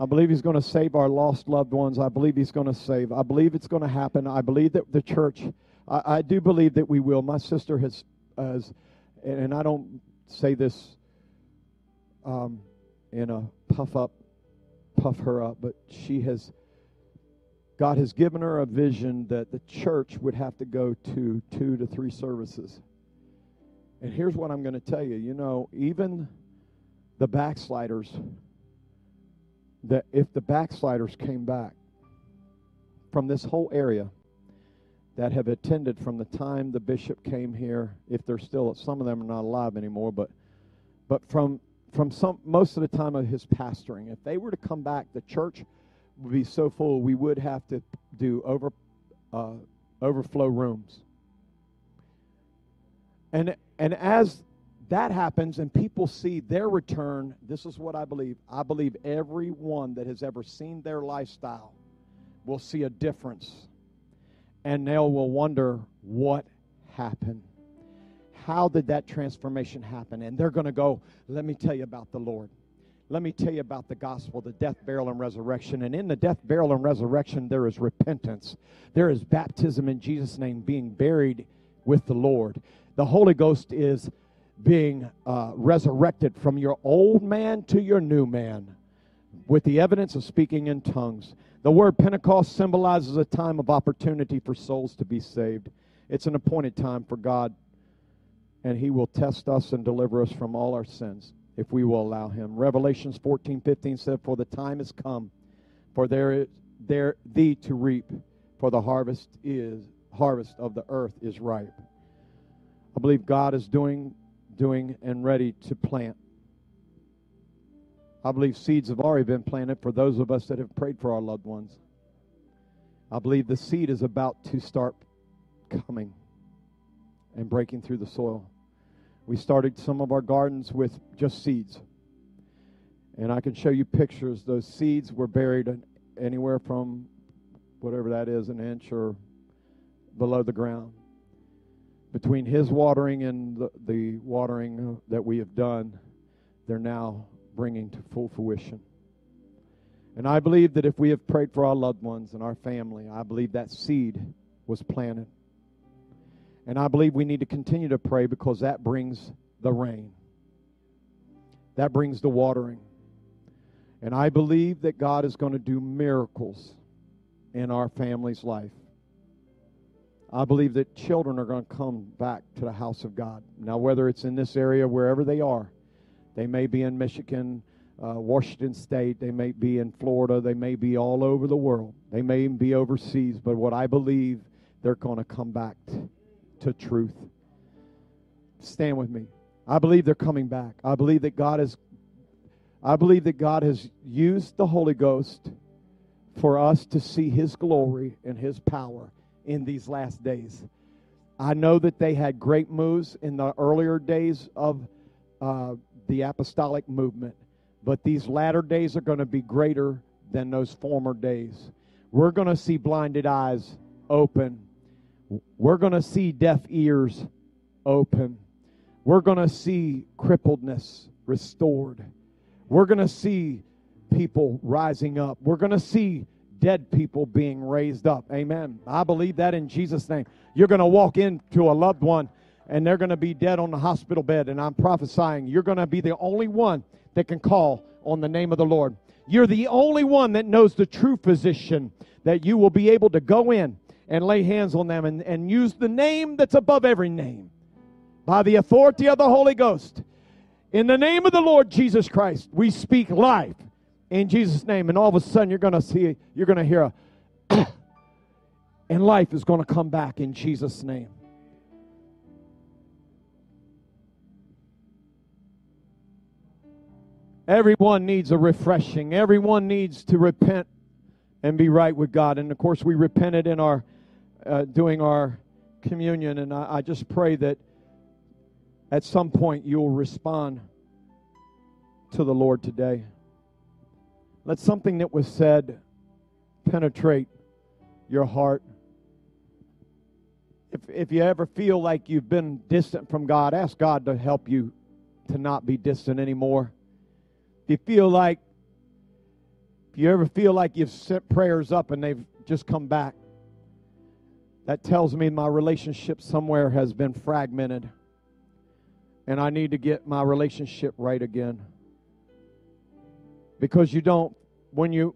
I believe he's going to save our lost loved ones. I believe he's going to save. I believe it's going to happen. I believe that the church, I, I do believe that we will. My sister has, has and I don't say this um, in a puff up, puff her up, but she has, God has given her a vision that the church would have to go to two to three services. And here's what I'm going to tell you you know, even the backsliders, that if the backsliders came back from this whole area that have attended from the time the bishop came here, if they're still, some of them are not alive anymore, but but from from some most of the time of his pastoring, if they were to come back, the church would be so full we would have to do over uh, overflow rooms. And and as that happens and people see their return, this is what I believe. I believe everyone that has ever seen their lifestyle will see a difference. And they will wonder what happened. How did that transformation happen? And they're going to go, let me tell you about the Lord. Let me tell you about the gospel, the death, burial, and resurrection. And in the death, burial, and resurrection, there is repentance. There is baptism in Jesus' name, being buried with the Lord the Holy Ghost is being uh, resurrected from your old man to your new man with the evidence of speaking in tongues. The word Pentecost symbolizes a time of opportunity for souls to be saved. It's an appointed time for God, and He will test us and deliver us from all our sins if we will allow Him. Revelations 14 15 said, For the time is come, for there is there thee to reap, for the harvest is harvest of the earth is ripe. I believe God is doing, doing and ready to plant. I believe seeds have already been planted for those of us that have prayed for our loved ones. I believe the seed is about to start coming and breaking through the soil. We started some of our gardens with just seeds. And I can show you pictures. Those seeds were buried anywhere from whatever that is, an inch or below the ground between his watering and the, the watering that we have done, they're now bringing to full fruition. And I believe that if we have prayed for our loved ones and our family, I believe that seed was planted. And I believe we need to continue to pray because that brings the rain, that brings the watering. And I believe that God is going to do miracles in our family's life. I believe that children are going to come back to the house of God. Now, whether it's in this area, wherever they are, they may be in Michigan, uh, Washington State, they may be in Florida, they may be all over the world, they may even be overseas, but what I believe, they're going to come back to truth. Stand with me. I believe they're coming back. I believe that God has I believe that God has used the Holy Ghost for us to see his glory and his power in these last days. I know that they had great moves in the earlier days of uh, the apostolic movement, but these latter days are going to be greater than those former days. We're going to see blinded eyes open. We're going to see deaf ears open. We're going to see crippledness restored. We're going to see people rising up. We're going to see dead people being raised up. Amen. I believe that in Jesus' name. You're going to walk into a loved one and they're going to be dead on the hospital bed, and I'm prophesying you're going to be the only one that can call on the name of the Lord. You're the only one that knows the true physician that you will be able to go in and lay hands on them and, and use the name that's above every name by the authority of the Holy Ghost. In the name of the Lord Jesus Christ, we speak life in Jesus' name. And all of a sudden, you're going to see, you're going to hear a, and life is going to come back in Jesus' name. Everyone needs a refreshing. Everyone needs to repent and be right with God. And of course, we repented in our uh, doing our communion. And I, I just pray that at some point you'll respond to the Lord today. Let something that was said penetrate your heart. If, if you ever feel like you've been distant from God, ask God to help you to not be distant anymore. If you feel like, if you ever feel like you've sent prayers up and they've just come back, that tells me my relationship somewhere has been fragmented and I need to get my relationship right again. Because you don't, when you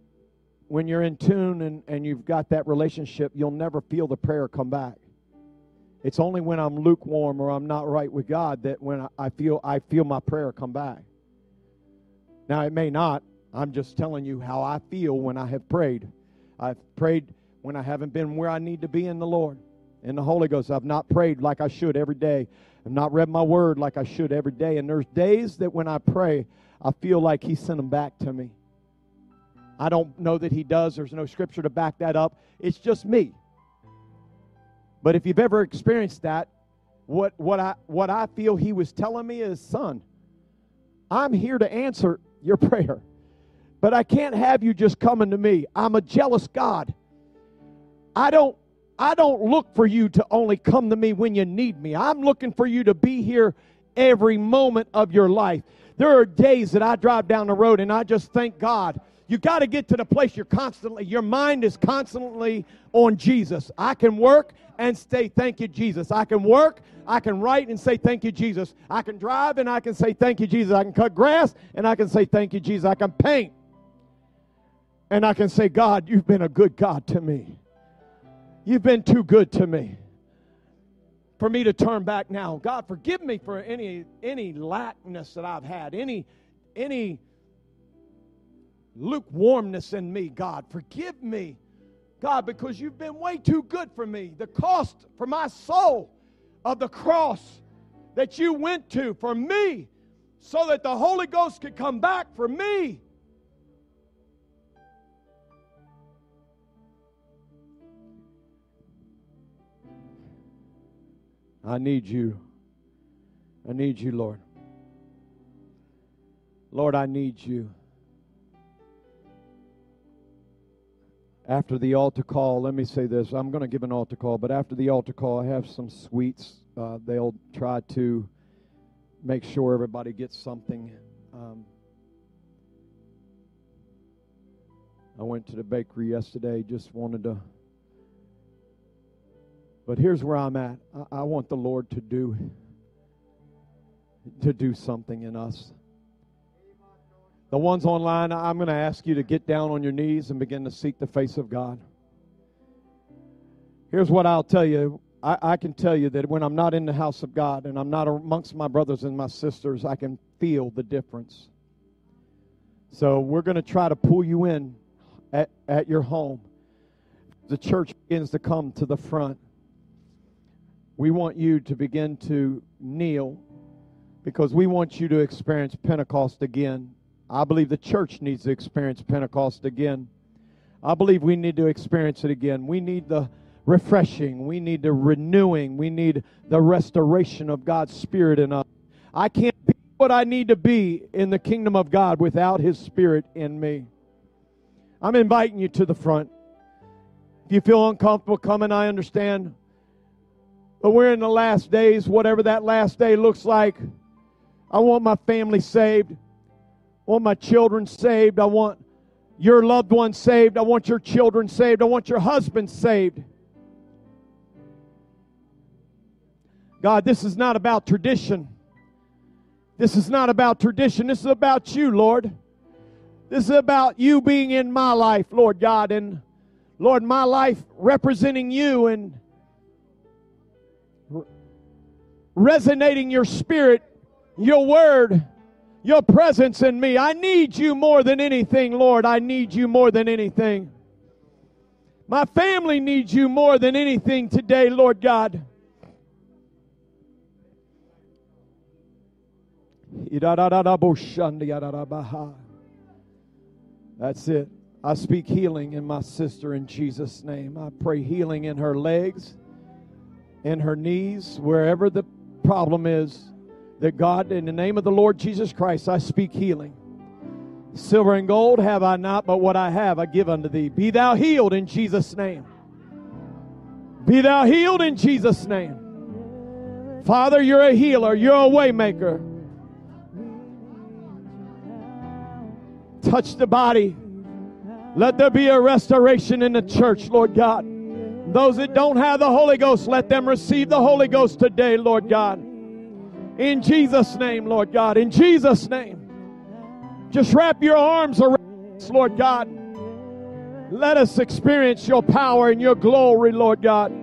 when you're in tune and, and you've got that relationship, you'll never feel the prayer come back. It's only when I'm lukewarm or I'm not right with God that when I feel I feel my prayer come back. Now it may not. I'm just telling you how I feel when I have prayed. I've prayed when I haven't been where I need to be in the Lord, in the Holy Ghost. I've not prayed like I should every day. I've not read my word like I should every day. And there's days that when I pray, I feel like He sent them back to me. I don't know that He does. There's no scripture to back that up. It's just me. But if you've ever experienced that, what, what, I, what I feel He was telling me is, son, I'm here to answer your prayer. But I can't have you just coming to me. I'm a jealous God. I don't I don't look for you to only come to me when you need me. I'm looking for you to be here every moment of your life. There are days that I drive down the road and I just thank God. You got to get to the place you're constantly, your mind is constantly on Jesus. I can work and say, Thank you, Jesus. I can work, I can write and say, Thank you, Jesus. I can drive and I can say, Thank you, Jesus. I can cut grass and I can say, Thank you, Jesus. I can paint and I can say, God, you've been a good God to me. You've been too good to me for me to turn back now. God, forgive me for any any lackness that I've had, any any lukewarmness in me, God. Forgive me, God, because you've been way too good for me. The cost for my soul of the cross that you went to for me so that the Holy Ghost could come back for me I need you. I need you, Lord. Lord, I need you. After the altar call, let me say this. I'm going to give an altar call, but after the altar call, I have some sweets. Uh, they'll try to make sure everybody gets something. Um, I went to the bakery yesterday, just wanted to but here's where I'm at. I, I want the Lord to do to do something in us. The ones online, I'm going to ask you to get down on your knees and begin to seek the face of God. Here's what I'll tell you. I, I, can tell you that when I'm not in the house of God and I'm not amongst my brothers and my sisters, I can feel the difference. So we're going to try to pull you in at, at your home. The church begins to come to the front we want you to begin to kneel because we want you to experience Pentecost again. I believe the church needs to experience Pentecost again. I believe we need to experience it again. We need the refreshing, we need the renewing, we need the restoration of God's Spirit in us. I can't be what I need to be in the kingdom of God without His Spirit in me. I'm inviting you to the front. If you feel uncomfortable coming, I understand. But we're in the last days, whatever that last day looks like. I want my family saved. I want my children saved. I want your loved ones saved. I want your children saved. I want your husband saved. God, this is not about tradition. This is not about tradition. This is about you, Lord. This is about you being in my life, Lord God, and Lord, my life representing you and resonating your spirit, your word, your presence in me. I need you more than anything, Lord. I need you more than anything. My family needs you more than anything today, Lord God. That's it. I speak healing in my sister in Jesus' name. I pray healing in her legs, in her knees, wherever the problem is that God, in the name of the Lord Jesus Christ, I speak healing. Silver and gold have I not, but what I have I give unto thee. Be thou healed in Jesus' name. Be thou healed in Jesus' name. Father, you're a healer, you're a waymaker. Touch the body. Let there be a restoration in the church, Lord God. Those that don't have the Holy Ghost, let them receive the Holy Ghost today, Lord God. In Jesus' name, Lord God. In Jesus' name. Just wrap your arms around us, Lord God. Let us experience your power and your glory, Lord God.